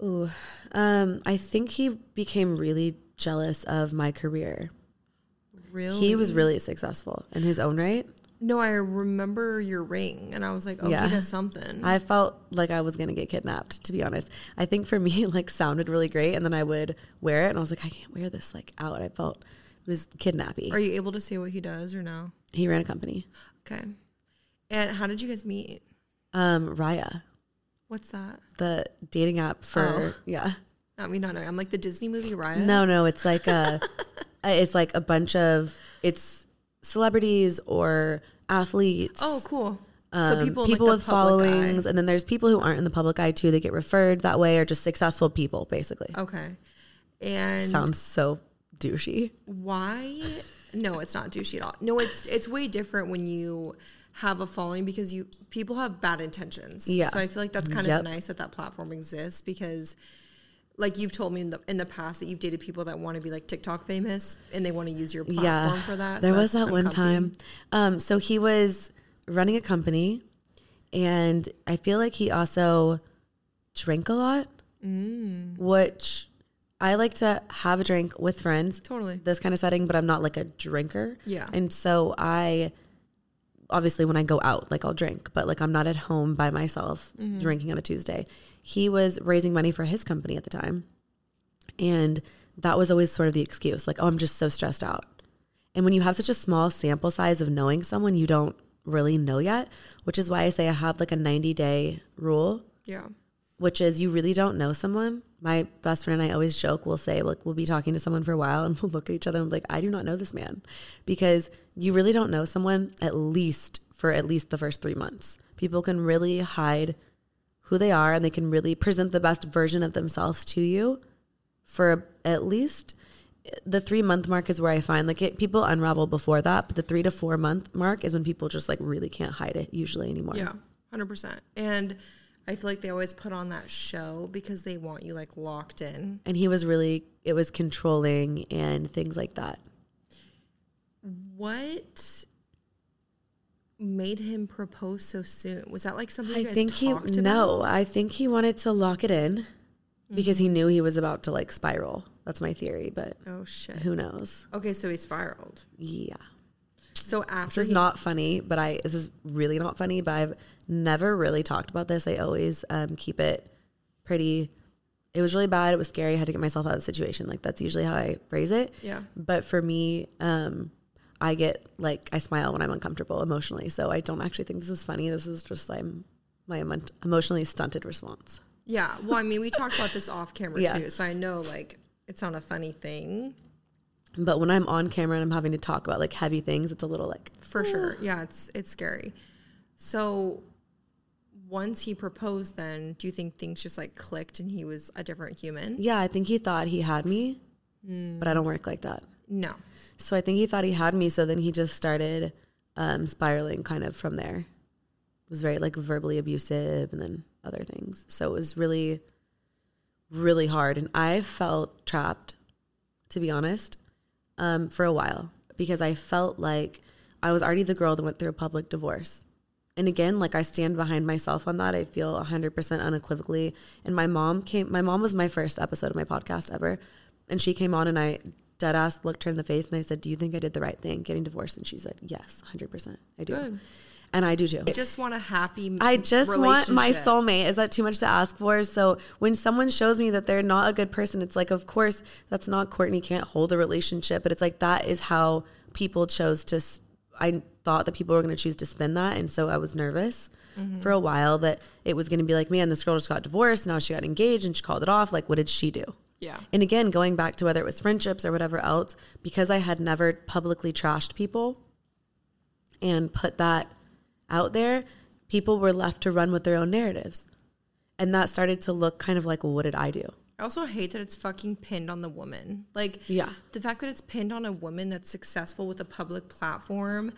Ooh. Um, I think he became really jealous of my career. Really? He was really successful in his own right. No, I remember your ring, and I was like, oh, Yeah. he does something. I felt like I was gonna get kidnapped, to be honest. I think for me, it, like sounded really great, and then I would wear it, and I was like, I can't wear this like out. I felt it was kidnappy. Are you able to see what he does or no? he ran a company, Okay. And how did you guys meet? um, Raya, What's that? the dating app for Oh. yeah. I mean, not know. I'm like the Disney movie Raya. No, no, it's like a, it's like a bunch of it's celebrities or athletes. Oh, cool. um, so people, people like, with public eye. followings, and then there's people who aren't in the public eye too. They get referred that way, or just successful people, basically. Okay. And Sounds so douchey. why? No, it's not douchey at all. No, it's it's way different when you have a following because you people have bad intentions. Yeah. So I feel like that's kind Yep. of nice that that platform exists because. Like you've told me in the in the past that you've dated people that want to be like TikTok famous and they want to use your platform yeah, for that. There was that one time. Um, so he was running a company, and I feel like he also drank a lot, Mm. which I like to have a drink with friends. Totally. This kind of setting, but I'm not like a drinker. Yeah. And so I obviously when I go out, like I'll drink, but like I'm not at home by myself Mm-hmm. drinking on a Tuesday. He was raising money for his company at the time. And that was always sort of the excuse, like, oh, I'm just so stressed out. And when you have such a small sample size of knowing someone you don't really know yet, which is why I say I have like a 90 day rule Yeah. which is you really don't know someone. My best friend and I always joke, we'll say, like, we'll be talking to someone for a while and we'll look at each other and be like, I do not know this man. Because you really don't know someone at least for at least the first three months. People can really hide who they are and they can really present the best version of themselves to you for at least the three month mark is where I find like it, people unravel before that, but the three to four month mark is when people just like really can't hide it usually anymore. Yeah, hundred percent. And I feel like they always put on that show because they want you like locked in. and he was really it was controlling and things like that What made him propose so soon? Was that like something i think he no about? i think he wanted to lock it in because he knew he was about to like spiral that's my theory but Oh shit. who knows Okay, so he spiraled. yeah So after this is he, not funny but i this is really not funny but i've never really talked about this i always um, keep it pretty it was really bad it was scary i had to get myself out of the situation like that's usually how i phrase it Yeah. but for me um i get like i smile when i'm uncomfortable emotionally so i don't actually think this is funny this is just i'm my emo- emotionally stunted response Yeah. Well, I mean, we talked about this off camera Yeah. too, so I know like it's not a funny thing but when i'm on camera and i'm having to talk about like heavy things it's a little like for sure. Yeah, it's it's scary. So once he proposed, then do you think things just like clicked and he was a different human? yeah i think he thought he had me but i don't work like that No. so i think he thought he had me so then he just started um spiraling kind of from there it was very like verbally abusive and then other things so it was really really hard and i felt trapped to be honest um, for a while because I felt like I was already the girl that went through a public divorce. And again, like I stand behind myself on that. I feel 100% unequivocally. And my mom came, my mom was my first episode of my podcast ever. And she came on and I dead ass looked her in the face and I said, Do you think I did the right thing getting divorced? And she said, Yes, 100%. I do. Good. And I do too. I just want a happy. I just want my soulmate. Is that too much to ask for? So when someone shows me that they're not a good person, it's like, of course, that's not Courtney can't hold a relationship, but it's like that is how people chose to. I thought that people were going to choose to spend that, and so I was nervous mm-hmm. for a while that it was going to be like, man, this girl just got divorced, now she got engaged, and she called it off. Like, what did she do? Yeah. And again, going back to whether it was friendships or whatever else, because I had never publicly trashed people and put that out there, people were left to run with their own narratives. And that started to look kind of like, well, what did I do? I also hate that it's fucking pinned on the woman. Like, Yeah. the fact that it's pinned on a woman that's successful with a public platform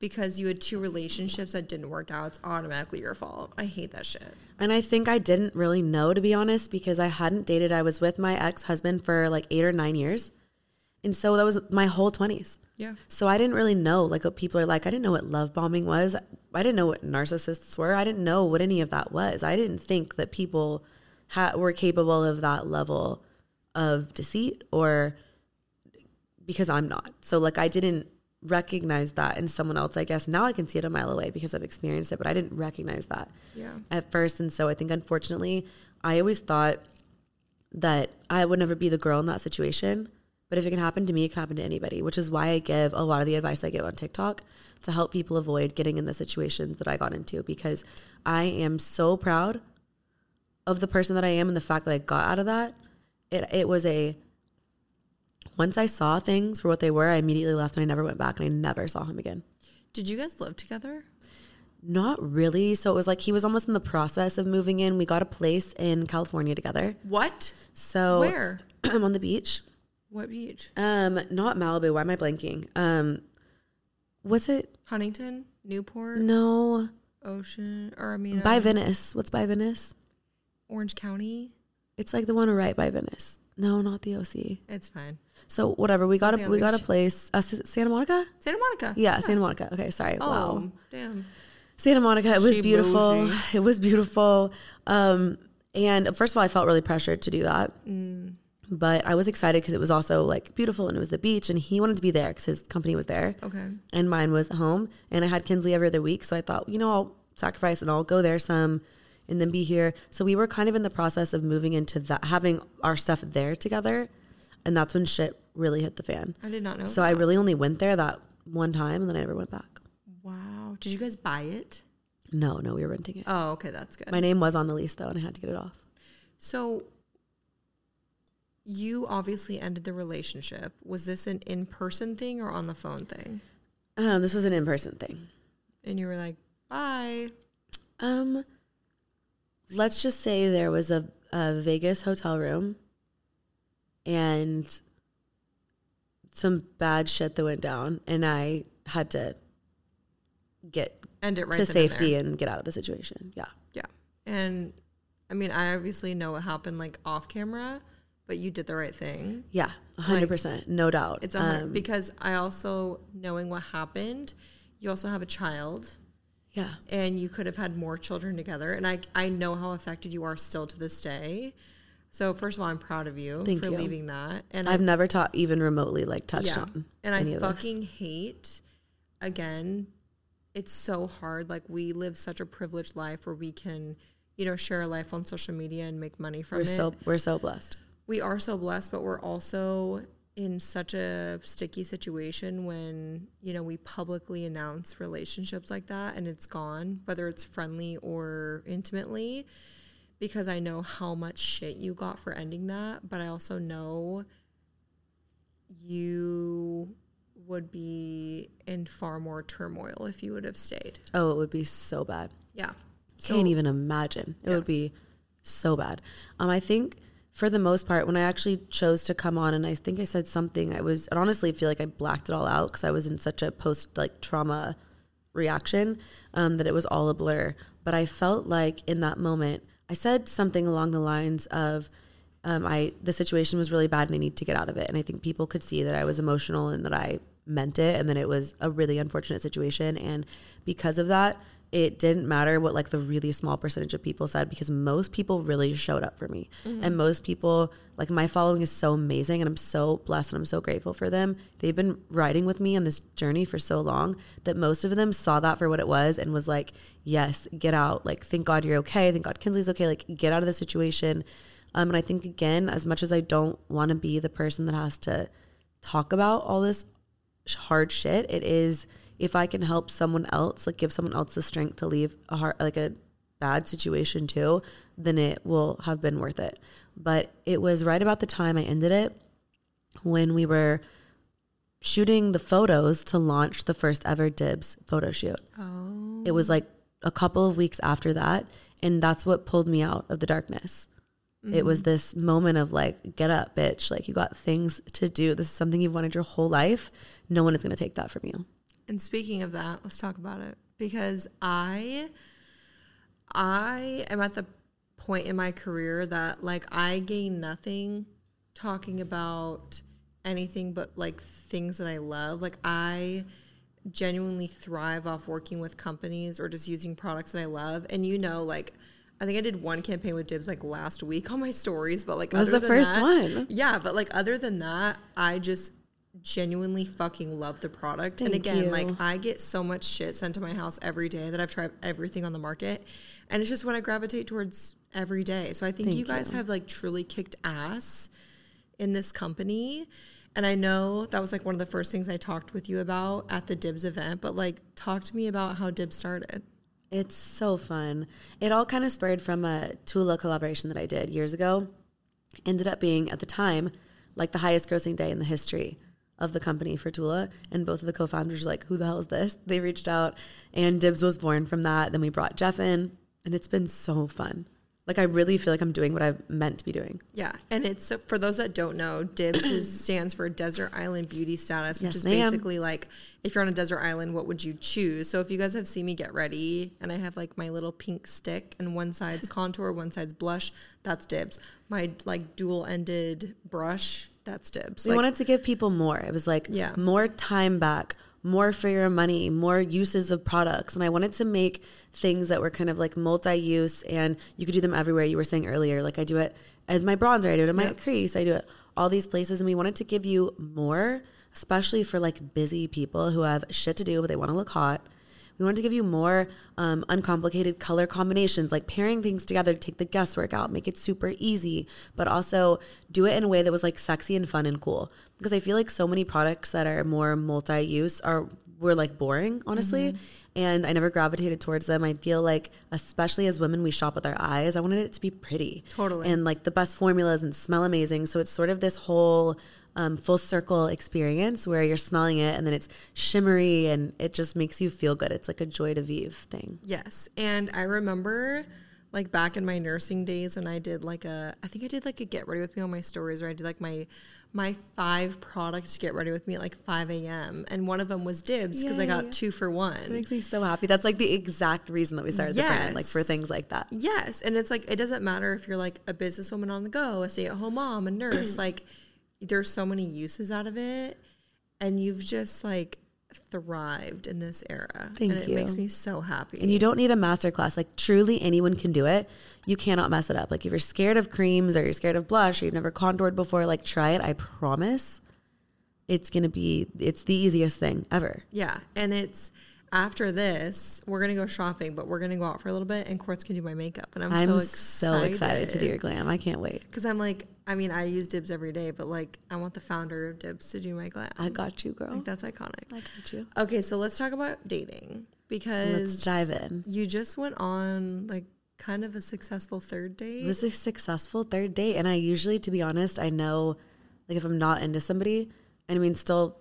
because you had two relationships that didn't work out, it's automatically your fault. I hate that shit. And I think I didn't really know, to be honest, because I hadn't dated. I was with my ex husband for like eight or nine years. And so that was my whole 20s. Yeah. So I didn't really know like what people are like. I didn't know what love bombing was. I didn't know what narcissists were. I didn't know what any of that was. I didn't think that people ha- were capable of that level of deceit or because I'm not. So like I didn't recognize that in someone else, I guess. Now I can see it a mile away because I've experienced it, but I didn't recognize that Yeah. at first. And so I think unfortunately, I always thought that I would never be the girl in that situation. But if it can happen to me, it can happen to anybody, which is why I give a lot of the advice I give on TikTok to help people avoid getting in the situations that I got into because I am so proud of the person that I am and the fact that I got out of that. It it was a once I saw things for what they were, I immediately left and I never went back and I never saw him again. Did you guys live together? Not really. So it was like he was almost in the process of moving in. We got a place in California together. What? So Where? I'm on the beach. What beach? Um, not Malibu. Why am I blanking? Um, what's it? Huntington, Newport, No, Ocean, or I mean, by uh, Venice. What's by Venice? Orange County. It's like the one right by Venice. No, not the OC. It's fine. So whatever. We got a we got a place. Uh, Santa Monica. Santa Monica. Yeah, Santa Monica. Okay, sorry. Oh, Wow. damn. Santa Monica. It was She beautiful. bougie. It was beautiful. Um, and first of all, I felt really pressured to do that. Mm. But I was excited because it was also like beautiful and it was the beach, and he wanted to be there because his company was there, Okay. and mine was home. And I had Kinsley every other week, so I thought, you know, I'll sacrifice and I'll go there some, and then be here. So we were kind of in the process of moving into that, having our stuff there together, and that's when shit really hit the fan. I did not know. So I really only went there that one time, and then I never went back. wow. Did you guys buy it? No, no, we were renting it. Oh, okay. That's good. My name was on the lease though, and I had to get it off. So you obviously ended the relationship. Was this an in-person thing or on the phone thing? Um, this was an in-person thing. And you were like, "Bye." Um, let's just say there was a, a Vegas hotel room, and some bad shit that went down, and I had to get End it right to safety and get out of the situation. Yeah, Yeah. And I mean, I obviously know what happened like off camera, but you did the right thing. yeah, hundred percent, no doubt. It's Um, because I also knowing what happened, you also have a child yeah, and you could have had more children together and I I know how affected you are still to this day. So first of all, I'm proud of you Thank for you. leaving that. And I've I, never taught even remotely like touched yeah. on And I of this. fucking hate again, it's so hard. Like we live such a privileged life where we can, you know, share a life on social media and make money from We're it. so we're so blessed. we are so blessed, but we're also in such a sticky situation when, you know, we publicly announce relationships like that and it's gone, whether it's friendly or intimately, because I know how much shit you got for ending that, but I also know you would be in far more turmoil if you would have stayed. Oh, it would be so bad. Yeah. Can't even imagine. It Yeah. would be so bad. Um, I think for the most part, when I actually chose to come on, and I think I said something, I was, and honestly, feel like I blacked it all out because I was in such a post like trauma reaction um, that it was all a blur. But I felt like in that moment, I said something along the lines of, um, "I the situation was really bad and I need to get out of it." And I think people could see that I was emotional and that I meant it, and that it was a really unfortunate situation. And because of that, it didn't matter what like the really small percentage of people said because most people really showed up for me. And most people like my following is so amazing and i'm so blessed and i'm so grateful for them. They've been riding with me on this journey for so long that most of them saw that for what it was and was like yes get out. Like thank god you're okay. Thank god kinsley's okay. Like get out of the situation. Um, and i think again as much as i don't want to be the person that has to talk about all this hard shit it is if i can help someone else like give someone else the strength to leave a heart, like a bad situation too then it will have been worth it. But it was right about the time i ended it when we were shooting the photos to launch the first ever dibs photo shoot. Oh. it was like a couple of weeks after that and that's what pulled me out of the darkness. It was mm-hmm. this moment of like get up bitch. Like you got things to do. This is something you've wanted your whole life. No one is going to take that from you And speaking of that, let's talk about it because I I am at the point in my career that like I gain nothing talking about anything but like things that I love. Like I genuinely thrive off working with companies or just using products that I love. And you know, like I think I did one campaign with Dibs like last week on my stories, but like It was other the than first that- one. Yeah, but like other than that, I just genuinely fucking love the product. and again, you. like I get so much shit sent to my house every day that I've tried everything on the market. And it's just what I gravitate towards every day. So I think Thank you guys you. have like truly kicked ass in this company. And I know that was like one of the first things I talked with you about at the Dibs event, but like talk to me about how Dibs started. It's so fun. It all kind of spurred from a Tula collaboration that I did years ago. Ended up being at the time like the highest grossing day in the history of the company for Tula. And both of the co-founders were like, "Who the hell is this?" They reached out, and Dibs was born from that. Then we brought Jeff in, and it's been so fun. Like I really feel like I'm doing what I've meant to be doing. Yeah, and it's for those that don't know, DIBS is, stands for Desert Island Beauty Status, which Yes, is basically like if you're on a desert island, what would you choose? So if you guys have seen me get ready, and I have like my little pink stick, and one side's contour, one side's blush, that's DIBS. My like dual ended brush, that's DIBS. We Like, wanted to give people more. It was like Yeah. more time back, more for your money, more uses of products. And I wanted to make things that were kind of like multi use and you could do them everywhere. You were saying earlier, like I do it as my bronzer, I do it in my Yeah. crease, I do it all these places. And we wanted to give you more, especially for like busy people who have shit to do, but they want to look hot. We wanted to give you more um, uncomplicated color combinations, like pairing things together to take the guesswork out, make it super easy, but also do it in a way that was like sexy and fun and cool. Because I feel like so many products that are more multi-use are were like boring, honestly, and I never gravitated towards them. I feel like, especially as women, we shop with our eyes. I wanted it to be pretty, Totally. and like the best formulas and smell amazing. So it's sort of this whole um, full circle experience where you're smelling it and then it's shimmery and it just makes you feel good. It's like a joy to vive thing. Yes. And I remember like back in my nursing days when I did like a I think I did like a get ready with me on my stories where I did like my my five products get ready with me at like 5 a.m. And one of them was dibs because I got two for one. It makes me so happy. That's like the exact reason that we started the brand, like for things like that. Yes. And it's like it doesn't matter if you're like a businesswoman on the go, a stay at home mom, a nurse, like there's so many uses out of it. And you've just like thrived in this era. Thank and it you. makes me so happy. And you don't need a master class. Like truly anyone can do it. You cannot mess it up. Like if you're scared of creams or you're scared of blush or you've never contoured before, like try it. I promise it's gonna be it's the easiest thing ever. Yeah, and it's after this, we're gonna go shopping, but we're gonna go out for a little bit, and Courts can do my makeup, and I'm, I'm so so excited. excited to do your glam. I can't wait. because I'm like, I mean, I use Dibs every day, but like, I want the founder of Dibs to do my glam. I got you, girl. like that's iconic. I got you. Okay, so let's talk about dating because Let's dive in. You just went on like kind of a successful third date. It was a successful third date. And I usually, to be honest, I know like if I'm not into somebody, and I mean still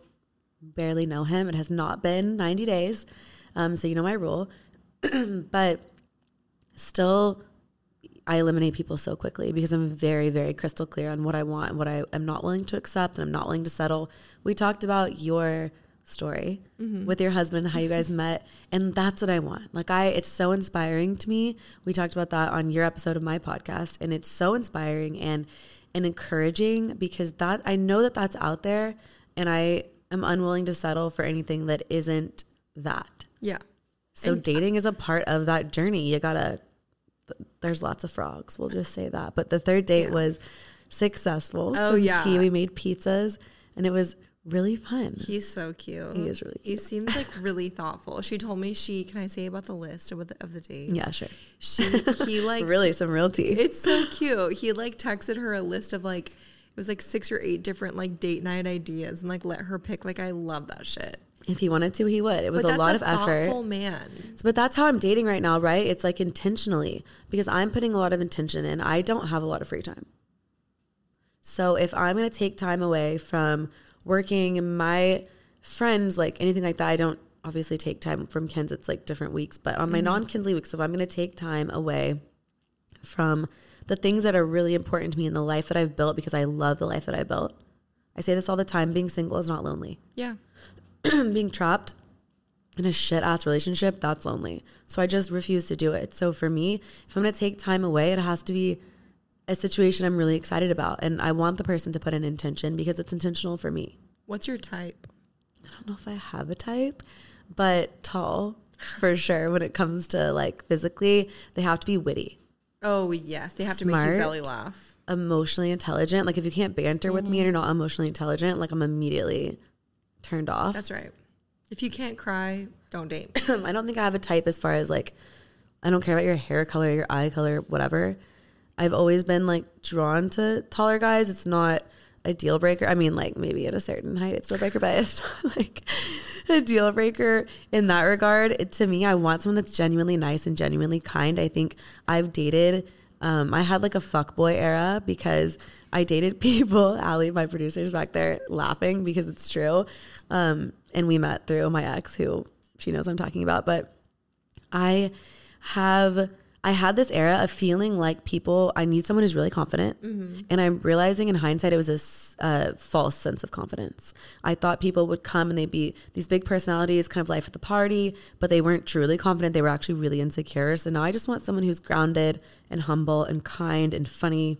barely know him, it has not been 90 days. Um, so you know my rule. but still I eliminate people so quickly because I'm very, very crystal clear on what I want and what I am not willing to accept and I'm not willing to settle. We talked about your story mm-hmm. with your husband, how you guys met, and that's what I want. Like I it's so inspiring to me. We talked about that on your episode of my podcast and it's so inspiring and and encouraging because that I know that that's out there and I am unwilling to settle for anything that isn't that. yeah, So uh, dating is a part of that journey. You gotta. th- There's lots of frogs. We'll just say that. But the third date Yeah. was successful. Oh, Some yeah. tea. We made pizzas, and it was really fun. he's so cute. He is really He seems like really thoughtful. She told me she can I say about the list of the, of the dates? yeah, sure. She he like really, some real tea. It's so cute. He like texted her a list of like it was like six or eight different like date night ideas and like let her pick. Like I love that shit. If he wanted to, he would. It was a lot a of effort. man. But that's how I'm dating right now, right? It's like intentionally because I'm putting a lot of intention in. I don't have a lot of free time. So if I'm going to take time away from working, my friends, like anything like that, I don't obviously take time from Kins. It's like different weeks. But on my mm-hmm. non Kinsley weeks, if I'm going to take time away from the things that are really important to me in the life that I've built because I love the life that I built. I say this all the time being single is not lonely Yeah. being trapped in a shit ass relationship, that's lonely. So I just refuse to do it. So for me, if I'm gonna take time away, it has to be a situation I'm really excited about. And I want the person to put an intention because it's intentional for me. What's your type? I don't know if I have a type, but tall for sure. When it comes to like physically, they have to be witty. Oh yes, they have to make you Smart. belly laugh. emotionally intelligent, like if you can't banter with me mm-hmm. and you're not emotionally intelligent, like I'm immediately turned off. That's right. If you can't cry, don't date. I don't think I have a type as far as like I don't care about your hair color, your eye color, whatever. I've always been like drawn to taller guys. It's not a deal breaker. I mean, like maybe at a certain height, it's a deal breaker, but it's not like a deal breaker in that regard. It, to me, I want someone that's genuinely nice and genuinely kind. I think I've dated. Um, I had like a fuck boy era because I dated people. Allie, my producer's back there laughing because it's true. Um, and we met through my ex, who she knows I'm talking about. But I have I had this era of feeling like people, I need someone who's really confident. Mm-hmm. And I'm realizing in hindsight, it was a s- a false sense of confidence. I thought people would come and they'd be these big personalities, kind of life at the party, but they weren't truly confident. They were actually really insecure. So now I just want someone who's grounded and humble and kind and funny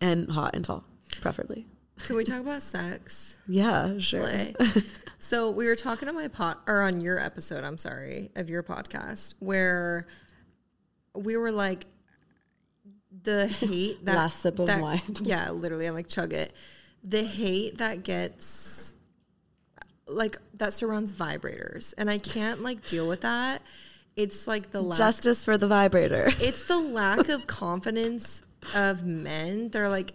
and hot and tall, preferably. Can we talk about sex? Yeah, sure. So we were talking on my pot or on your episode, I'm sorry, of your podcast where we were like the hate that Last sip of that- wine. Yeah, literally, I'm like chug it. The hate that gets like that surrounds vibrators, and I can't like deal with that. It's like the lack Justice for the vibrator. it's the lack of confidence of men. They're like,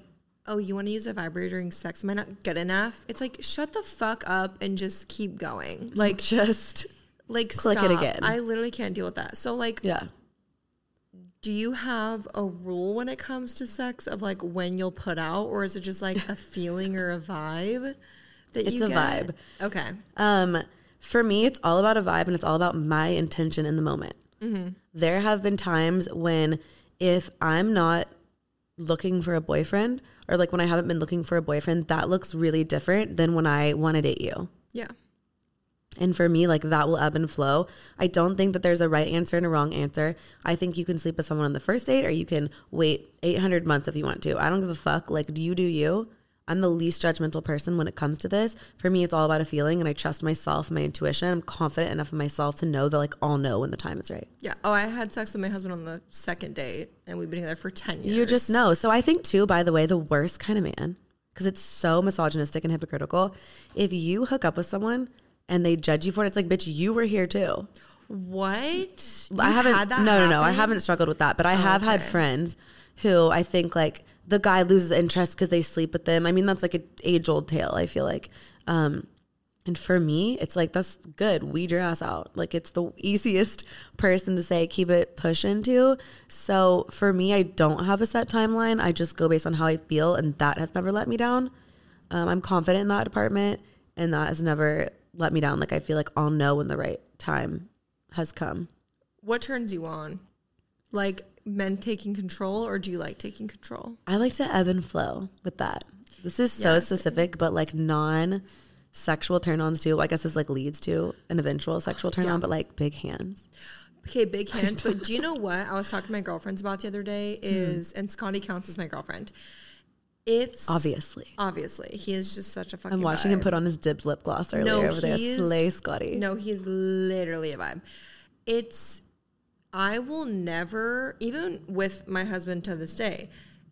oh, you want to use a vibrator during sex? Am I not good enough? It's like, shut the fuck up and just keep going. Like, just, like click it stop. again. I literally can't deal with that. So, like, yeah. do you have a rule when it comes to sex of like when you'll put out, or is it just like a feeling or a vibe that It's you a vibe. Okay. Um, for me, it's all about a vibe and it's all about my intention in the moment. There have been times when if I'm not looking for a boyfriend or like when I haven't been looking for a boyfriend, that looks really different than when I want to date you. Yeah. And for me, like that will ebb and flow. I don't think that there's a right answer and a wrong answer. I think you can sleep with someone on the first date or you can wait 800 months if you want to. I don't give a fuck. Like, do you do you? I'm the least judgmental person when it comes to this. For me, it's all about a feeling and I trust myself, my intuition. I'm confident enough in myself to know that like I'll know when the time is right. Yeah. Oh, I had sex with my husband on the second date, and we've been together for ten years. You just know. So I think too, by the way, the worst kind of man, because it's so misogynistic and hypocritical. If you hook up with someone and they judge you for it, it's like, bitch, you were here too. What? I You've haven't. had that no, no, no. I haven't struggled with that, but I oh, have had friends who I think like the guy loses interest because they sleep with them. I mean, that's like an age old tale. I feel like, um, and for me, it's like that's good. Weed your ass out. Like it's the easiest person to say keep it pushing to. So for me, I don't have a set timeline. I just go based on how I feel, and that has never let me down. Um, I'm confident in that department, and that has never let me down. Like I feel like I'll know when the right time has come. What turns you on? Like men taking control, or do you like taking control? I like to ebb and flow with that. This is so Yeah, specific, but like non sexual turn ons too. I guess this like leads to an eventual sexual turn on, Yeah. but like big hands. Okay, big hands. but do you know what I was talking to my girlfriends about the other day? Hmm. Is and Scotty counts as my girlfriend. It's Obviously. obviously he is just such a fucking. I'm watching him put on his dibs lip gloss earlier over there. he Slay Scotty. No, he's literally a vibe. It's I will never, even with my husband to this day,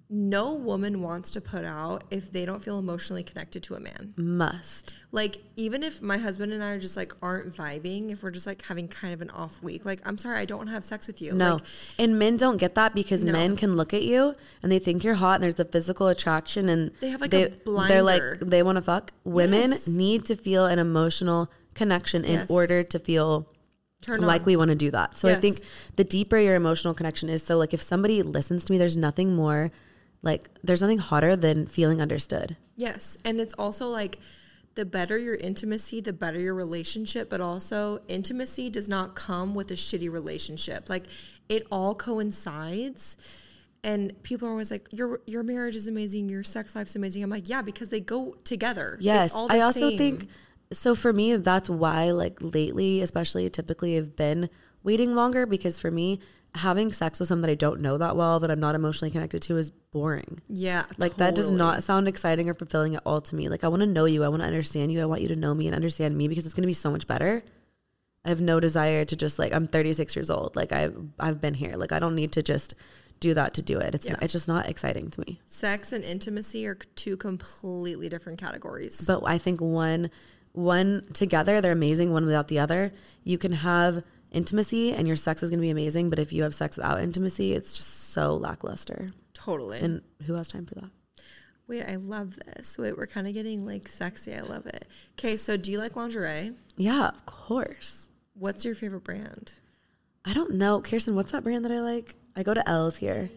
no woman wants to put out if they don't feel emotionally connected to a man. Must. Like even if my husband and I are just like aren't vibing, if we're just like having kind of an off week, like I'm sorry, I don't want to have sex with you. No. Like, and men don't get that because No. men can look at you and they think you're hot and there's a physical attraction and They have, like, a They're like they want to fuck. Women Yes. need to feel an emotional connection in Yes. order to feel turn like on. we want to do that. So I think the deeper your emotional connection is, so like if somebody listens to me, there's nothing more like there's nothing hotter than feeling understood. Yes. And it's also like the better your intimacy, the better your relationship, but also intimacy does not come with a shitty relationship. Like it all coincides. And people are always like, Your your marriage is amazing, your sex life's amazing. I'm like, Yeah, because they go together. It's Yes. all the I also same. think so for me that's why like lately, especially typically I've been waiting longer because for me having sex with someone that I don't know that well that I'm not emotionally connected to is boring. Yeah. Like that does not sound exciting or fulfilling at all to me. Like I want to know you, I want to understand you, I want you to know me and understand me because it's going to be so much better. I have no desire to just like I'm 36 years old. Like I've I've been here. Like I don't need to just do that to do it. It's Yeah. it's just not exciting to me. Sex and intimacy are two completely different categories. But I think one one together they're amazing. One without the other, you can have intimacy and your sex is going to be amazing. But if you have sex without intimacy, it's just so lackluster. totally. And who has time for that? Wait, I love this. Wait, we're kind of getting like sexy. I love it. Okay, so do you like lingerie? Yeah, of course. What's your favorite brand? I don't know, Kirsten. What's that brand that I like? I go to L's here.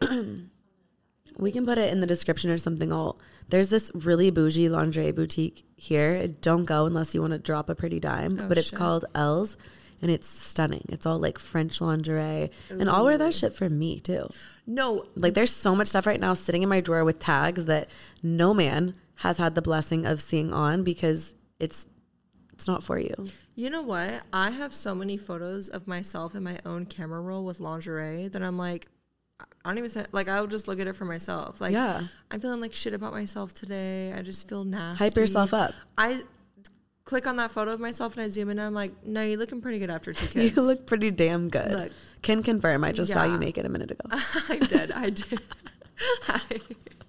we can put it in the description or something. I'll, there's this really bougie lingerie boutique here. Don't go unless you want to drop a pretty dime. Oh, but it's shit. called L's, and it's stunning. It's all like French lingerie, and I'll wear that shit for me too. No, Like there's so much stuff right now sitting in my drawer with tags that no man has had the blessing of seeing on because it's it's not for you. you know what? I have so many photos of myself in my own camera roll with lingerie that I'm like, I don't even say, like, I'll just look at it for myself. Like, Yeah. I'm feeling like shit about myself today. I just feel nasty. Hype yourself up. I click on that photo of myself and I zoom in and I'm like, no, you're looking pretty good after two kids. You look pretty damn good. Look. Can confirm. I just saw Yeah. you naked a minute ago. I did. I did. I,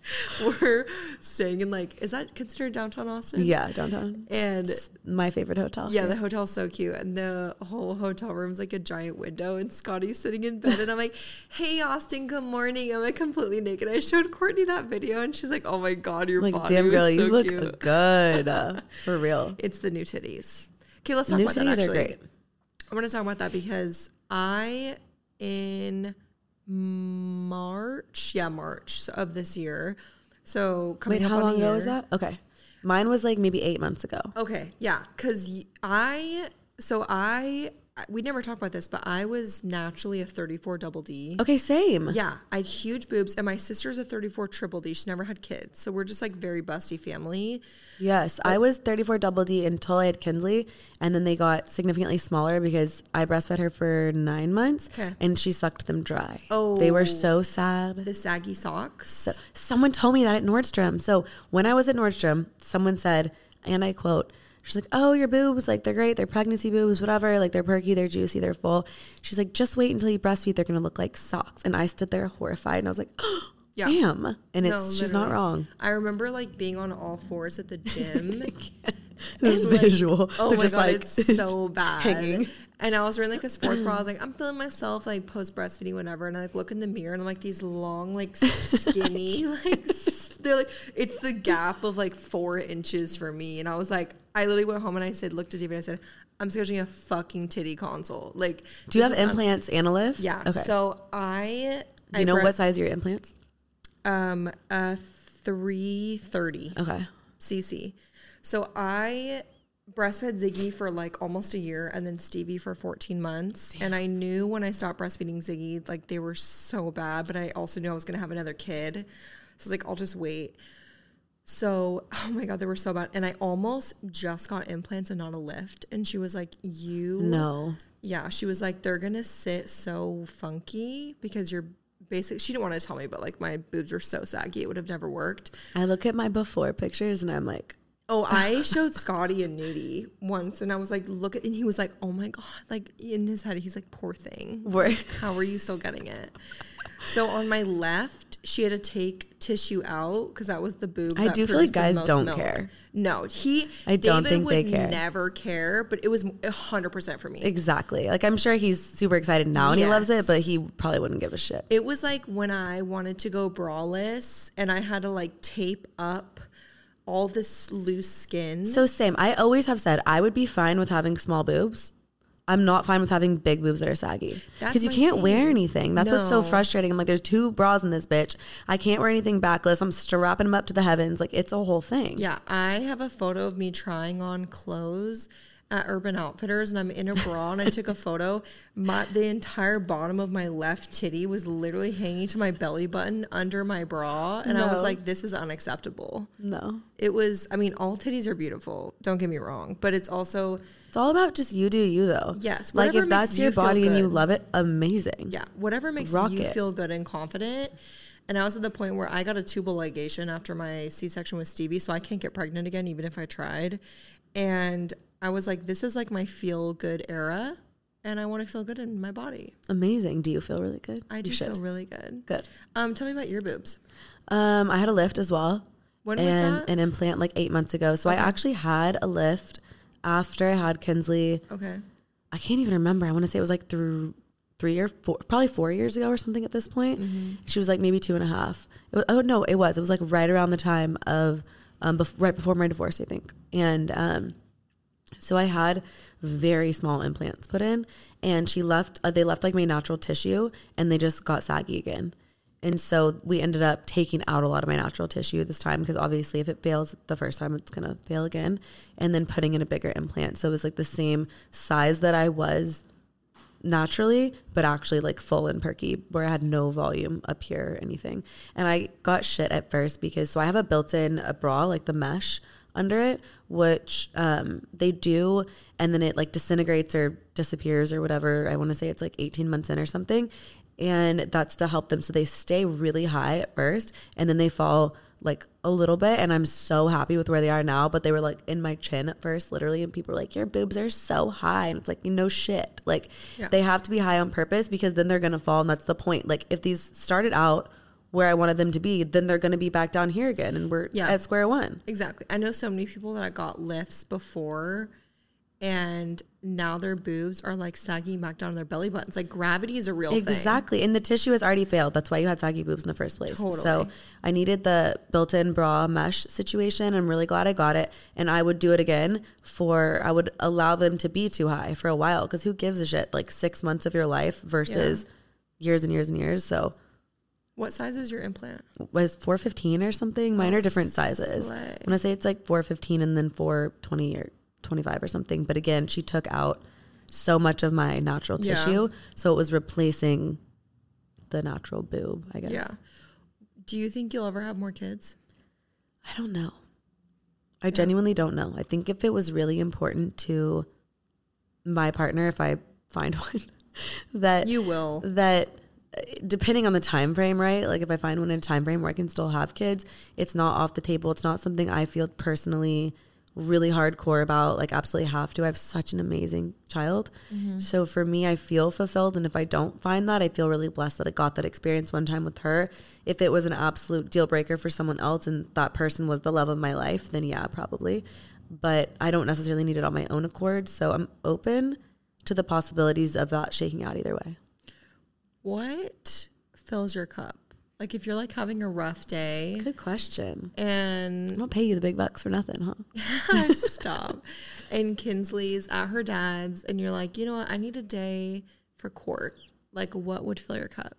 we're staying in like, is that considered downtown Austin? yeah, downtown. And It's my favorite hotel. yeah, the hotel's so cute, and the whole hotel room's like a giant window, and Scotty's sitting in bed, and I'm like, "Hey, Austin, good morning." I'm like completely naked. I showed Courtney that video, and she's like, "Oh my god, your like body damn girl, so you look cute." good uh, for real. It's the new titties. Okay, let's talk New about that. Actually, great. I want to talk about that because I in March, yeah, March of this year. So coming Wait, how on long ago was that? Okay, mine was like maybe eight months ago. Okay, yeah, because I so I we never talked about this, but I was naturally a 34 double D. Okay, same. Yeah, I had huge boobs, and my sister's a 34 triple D. She never had kids, so we're just like very busty family. Yes, I was 34 double D until I had Kinsley, and then they got significantly smaller because I breastfed her for nine months, Okay. and she sucked them dry. Oh, they were oh. so sad. The saggy socks. Someone told me that at Nordstrom. So when I was at Nordstrom, someone said, and I quote, she's like, "Oh, your boobs, like they're great. They're pregnancy boobs, whatever. Like they're perky, they're juicy, they're full." She's like, "Just wait until you breastfeed. They're gonna look like socks." And I stood there horrified, and I was like, oh, Yeah. "Damn!" And it's No, she's not wrong. I remember like being on all fours at the gym. This And, like, visual. Oh They're my just god, like it's so bad. hanging. And I was wearing like a sports bra. I was like, I'm feeling myself like post breastfeeding, whatever. And I like look in the mirror and I'm like these long, like skinny, like they're like it's the gap of like four inches for me. And I was like, I literally went home and I said, looked at David. and I said, I'm scheduling a fucking titty consult. Like, Do you have is un- implants and a lift? yeah. Okay. So I, Do you know bre- what size your implants? um a three thirty. Okay. CC. So I breastfed Ziggy for like almost a year and then Stevie for 14 months. And I knew when I stopped breastfeeding Ziggy, like they were so bad, but I also knew I was going to have another kid. So I was like, I'll just wait. So, oh my God, they were so bad. And I almost just got implants and not a lift. And she was like, You No. yeah, she was like, they're gonna sit so funky because you're basically, She didn't want to tell me, but like my boobs were so saggy, it would have never worked. I look at my before pictures and I'm like, Oh, I showed Scotty a nudie once, and I was like, look at, and he was like, oh my god, like in his head, he's like, poor thing. Where- How are you still getting it? So on my left, she had to take tissue out because that was the boob. I do feel like guys don't milk. care. No, he. I don't David think they would care. Never care, but it was hundred percent for me. exactly. Like I'm sure he's super excited now and he loves it, but he probably wouldn't give a shit. It was like when I wanted to go braless and I had to like tape up all this loose skin. So same. I always have said I would be fine with having small boobs. I'm not fine with having big boobs that are saggy because you can't wear anything. That's what's so frustrating. I'm like, there's two bras in this bitch. I can't wear anything backless. I'm strapping them up to the heavens. Like it's a whole thing. yeah, I have a photo of me trying on clothes at Urban Outfitters and I'm in a bra and I took a photo. My the entire bottom of my left titty was literally hanging to my belly button under my bra and I was like this is unacceptable. No, It was I mean all titties are beautiful, don't get me wrong, but it's also it's all about just you do you though. Yes, Like whatever if that's makes your you feel body and you love it, amazing. Yeah, whatever makes Rock you it. feel good and confident. And I was at the point where I got a tubal ligation after my C section with Stevie, so I can't get pregnant again, even if I tried. And I was like, this is like my feel good era. and I want to feel good in my body. Amazing. Do you feel really good? I do feel really good. good. Um, tell me about your boobs. Um, I had a lift as well. When was and that? an implant like eight months ago. So I actually had a lift after I had Kinsley. Okay. I can't even remember. I want to say it was like through three or four, probably four years ago or something at this point. Mm-hmm. She was like maybe two and a half. It was, oh no, it was. It was like right around the time of, um, bef- right before my divorce, I think. And um, so I had very small implants put in, and she left. Uh, they left like my natural tissue, and they just got saggy again. And so we ended up taking out a lot of my natural tissue this time because obviously, if it fails the first time, it's gonna fail again. And then putting in a bigger implant, so it was like the same size that I was naturally, but actually like full and perky, where I had no volume up here or anything. And I got shit at first because so I have a built-in a bra, like the mesh under it, which um, they do, and then it like disintegrates or disappears or whatever. I want to say it's like 18 months in or something. And that's to help them so they stay really high at first and then they fall like a little bit and I'm so happy with where they are now. But they were like in my chin at first, literally, and people were like, Your boobs are so high. And it's like, you know shit. Like Yeah. they have to be high on purpose because then they're gonna fall and that's the point. Like if these started out where I wanted them to be, then they're gonna be back down here again and we're Yeah. at square one. Exactly. I know so many people that I got lifts before and now their boobs are like sagging back down their belly buttons. Like gravity is a real thing. Exactly. And the tissue has already failed. That's why you had saggy boobs in the first place. Totally. So I needed the built in bra mesh situation. I'm really glad I got it. And I would do it again for, I would allow them to be too high for a while. Cause who gives a shit? Like six months of your life versus years and years and years. So What size is your implant? was 415 or something. Mine Oh, are different sizes. slay. When I say it's like 415 and then 420 or 25 or something. But again, she took out so much of my natural Yeah. tissue. So it was replacing the natural boob, I guess. Yeah. Do you think you'll ever have more kids? I don't know. I genuinely don't know. I think if it was really important to my partner, if I find one, that You will. that depending on the time frame, right? Like if I find one in a time frame where I can still have kids, it's not off the table. It's not something I feel personally really hardcore about. Like absolutely have to. I have such an amazing child. Mm-hmm. So for me, I feel fulfilled. And if I don't find that, I feel really blessed that I got that experience one time with her. If it was an absolute deal breaker for someone else and that person was the love of my life, then yeah, probably. But I don't necessarily need it on my own accord. So I'm open to the possibilities of that shaking out either way. What fills your cup? Like if you're like having a rough day Good question. And I don't pay you the big bucks for nothing, huh? stop. And Kinsley's at her dad's and you're like, you know what, I need a day for court. Like what would fill your cup?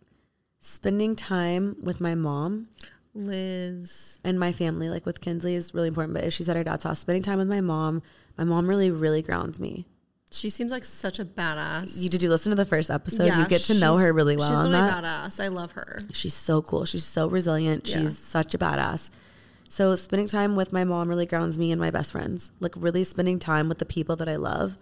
Spending time with my mom Liz. and my family, like with Kinsley, is really important. But if she's at her dad's house, spending time with my mom, my mom really, really grounds me. She seems like such a badass. You did you listen to the first episode? Yeah, you get to know her really well She's really that. badass. I love her. She's so cool. She's so resilient. Yeah. She's such a badass. So spending time with my mom really grounds me and my best friends. Like really spending time with the people that I love,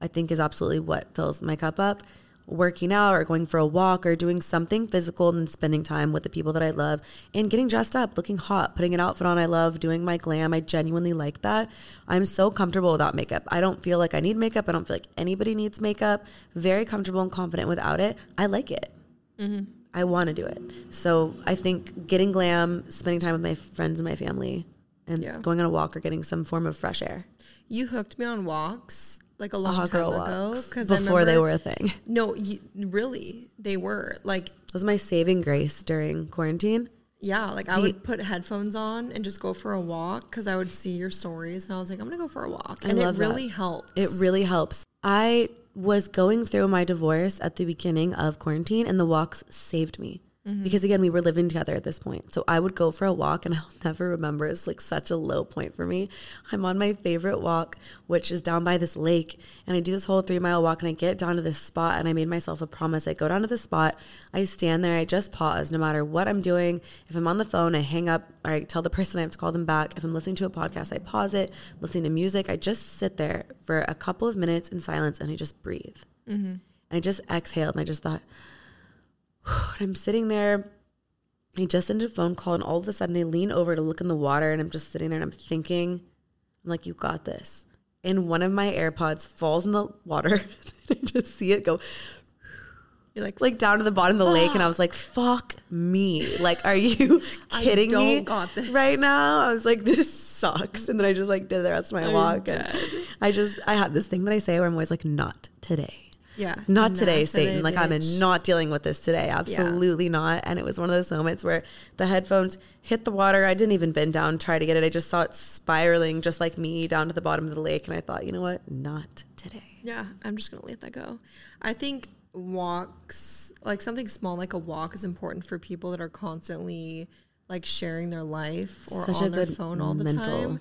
I think is absolutely what fills my cup up. Working out or going for a walk or doing something physical and then spending time with the people that I love and getting dressed up, looking hot, putting an outfit on I love, doing my glam. I genuinely like that. I'm so comfortable without makeup. I don't feel like I need makeup. I don't feel like anybody needs makeup. Very comfortable and confident without it. I like it. Mm-hmm. I want to do it. So I think getting glam, spending time with my friends and my family, and Yeah. going on a walk or getting some form of fresh air. You hooked me on walks like a long uh-huh, Hot time ago because before they were a thing. No, you, really, they were like It was my saving grace during quarantine. yeah. Like I The- would put headphones on and just go for a walk because I would see your stories and I was like, I'm gonna go for a walk, and it that. really helps. It really helps. I was going through my divorce at the beginning of quarantine, and the walks saved me. Mm-hmm. Because again, we were living together at this point. So I would go for a walk, and I'll never remember. It's like such a low point for me. I'm on my favorite walk, which is down by this lake. And I do this whole three mile walk, and I get down to this spot, and I made myself a promise. I go down to the spot, I stand there, I just pause no matter what I'm doing. If I'm on the phone, I hang up, or I tell the person I have to call them back. If I'm listening to a podcast, I pause it, listening to music. I just sit there for a couple of minutes in silence, and I just breathe. Mm-hmm. And I just exhaled, and I just thought, I'm sitting there. I just ended a phone call, and all of a sudden, I lean over to look in the water, and I'm just sitting there and I'm thinking, I'm like, you got this. and one of my AirPods falls in the water. I just see it go You're like, like down to the bottom of the lake, and I was like, "Fuck me! Like, are you kidding me?" don't got this. right now. I was like, "This sucks," and then I just like did the rest of my I'm walk, and. I just I have this thing that I say where I'm always like, "Not today." Yeah, Not today, today, Satan. Like I'm bitch. not dealing with this today. Absolutely not. And it was one of those moments where the headphones hit the water. I didn't even bend down, try to get it. I just saw it spiraling just like me down to the bottom of the lake. And I thought, you know what? Not today. Yeah, I'm just gonna let that go. I think walks, like something small like a walk, is important for people that are constantly like sharing their life or Such on their phone all the mental- time.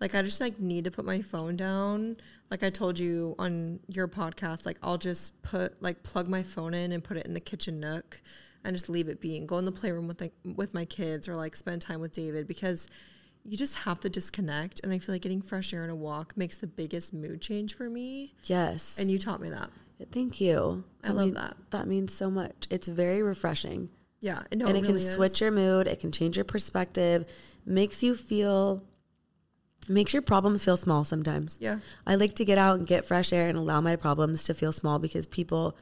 Like I just like need to put my phone down. Like I told you on your podcast, like I'll just put like plug my phone in and put it in the kitchen nook and just leave it be and go in the playroom with like with my kids or like spend time with David because you just have to disconnect and I feel like getting fresh air and a walk makes the biggest mood change for me. Yes. And you taught me that. Thank you. I love that. That means so much. It's very refreshing. Yeah, no, and it, it, can really switch your mood. It can change your perspective. Makes you feel, makes your problems feel small sometimes. Yeah, I like to get out and get fresh air and allow my problems to feel small because people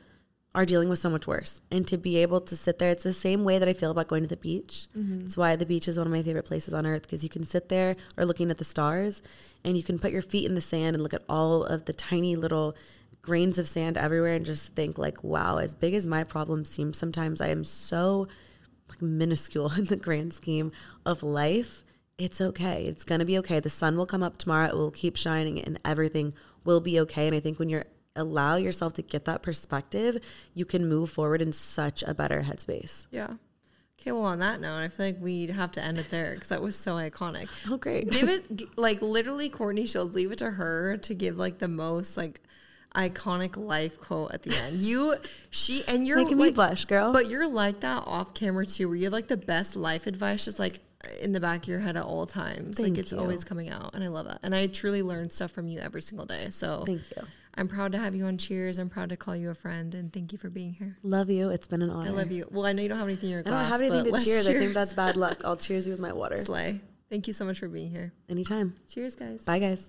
are dealing with so much worse. And to be able to sit there, it's the same way that I feel about going to the beach. Mm-hmm. It's why the beach is one of my favorite places on earth because you can sit there or looking at the stars and you can put your feet in the sand and look at all of the tiny little grains of sand everywhere and just think like, wow, as big as my problems seem sometimes, I am so like minuscule in the grand scheme of life. It's okay. It's going to be okay. The sun will come up tomorrow. It will keep shining and everything will be okay. And I think when you're allow yourself to get that perspective, you can move forward in such a better headspace. yeah. Okay, well, on that note, I feel like we'd have to end it there because that was so iconic. Oh, great. Give it, like, literally, Courtney Shields, leave it to her to give, like, the most, like, iconic life quote at the end. You, she, and you're Making like, me blush, girl. But you're like that off camera too, where you have like the best life advice, just like in the back of your head at all times. Thank like it's you. always coming out, and I love that. And I truly learn stuff from you every single day. So Thank you. I'm proud to have you on Cheers. I'm proud to call you a friend, and thank you for being here. Love you. It's been an honor. I love you. Well, I know you don't have anything in your I glass. don't have anything but to cheers. I think that's bad luck. I'll cheers you with my water. slay. Thank you so much for being here. Anytime. Cheers, guys. Bye, guys.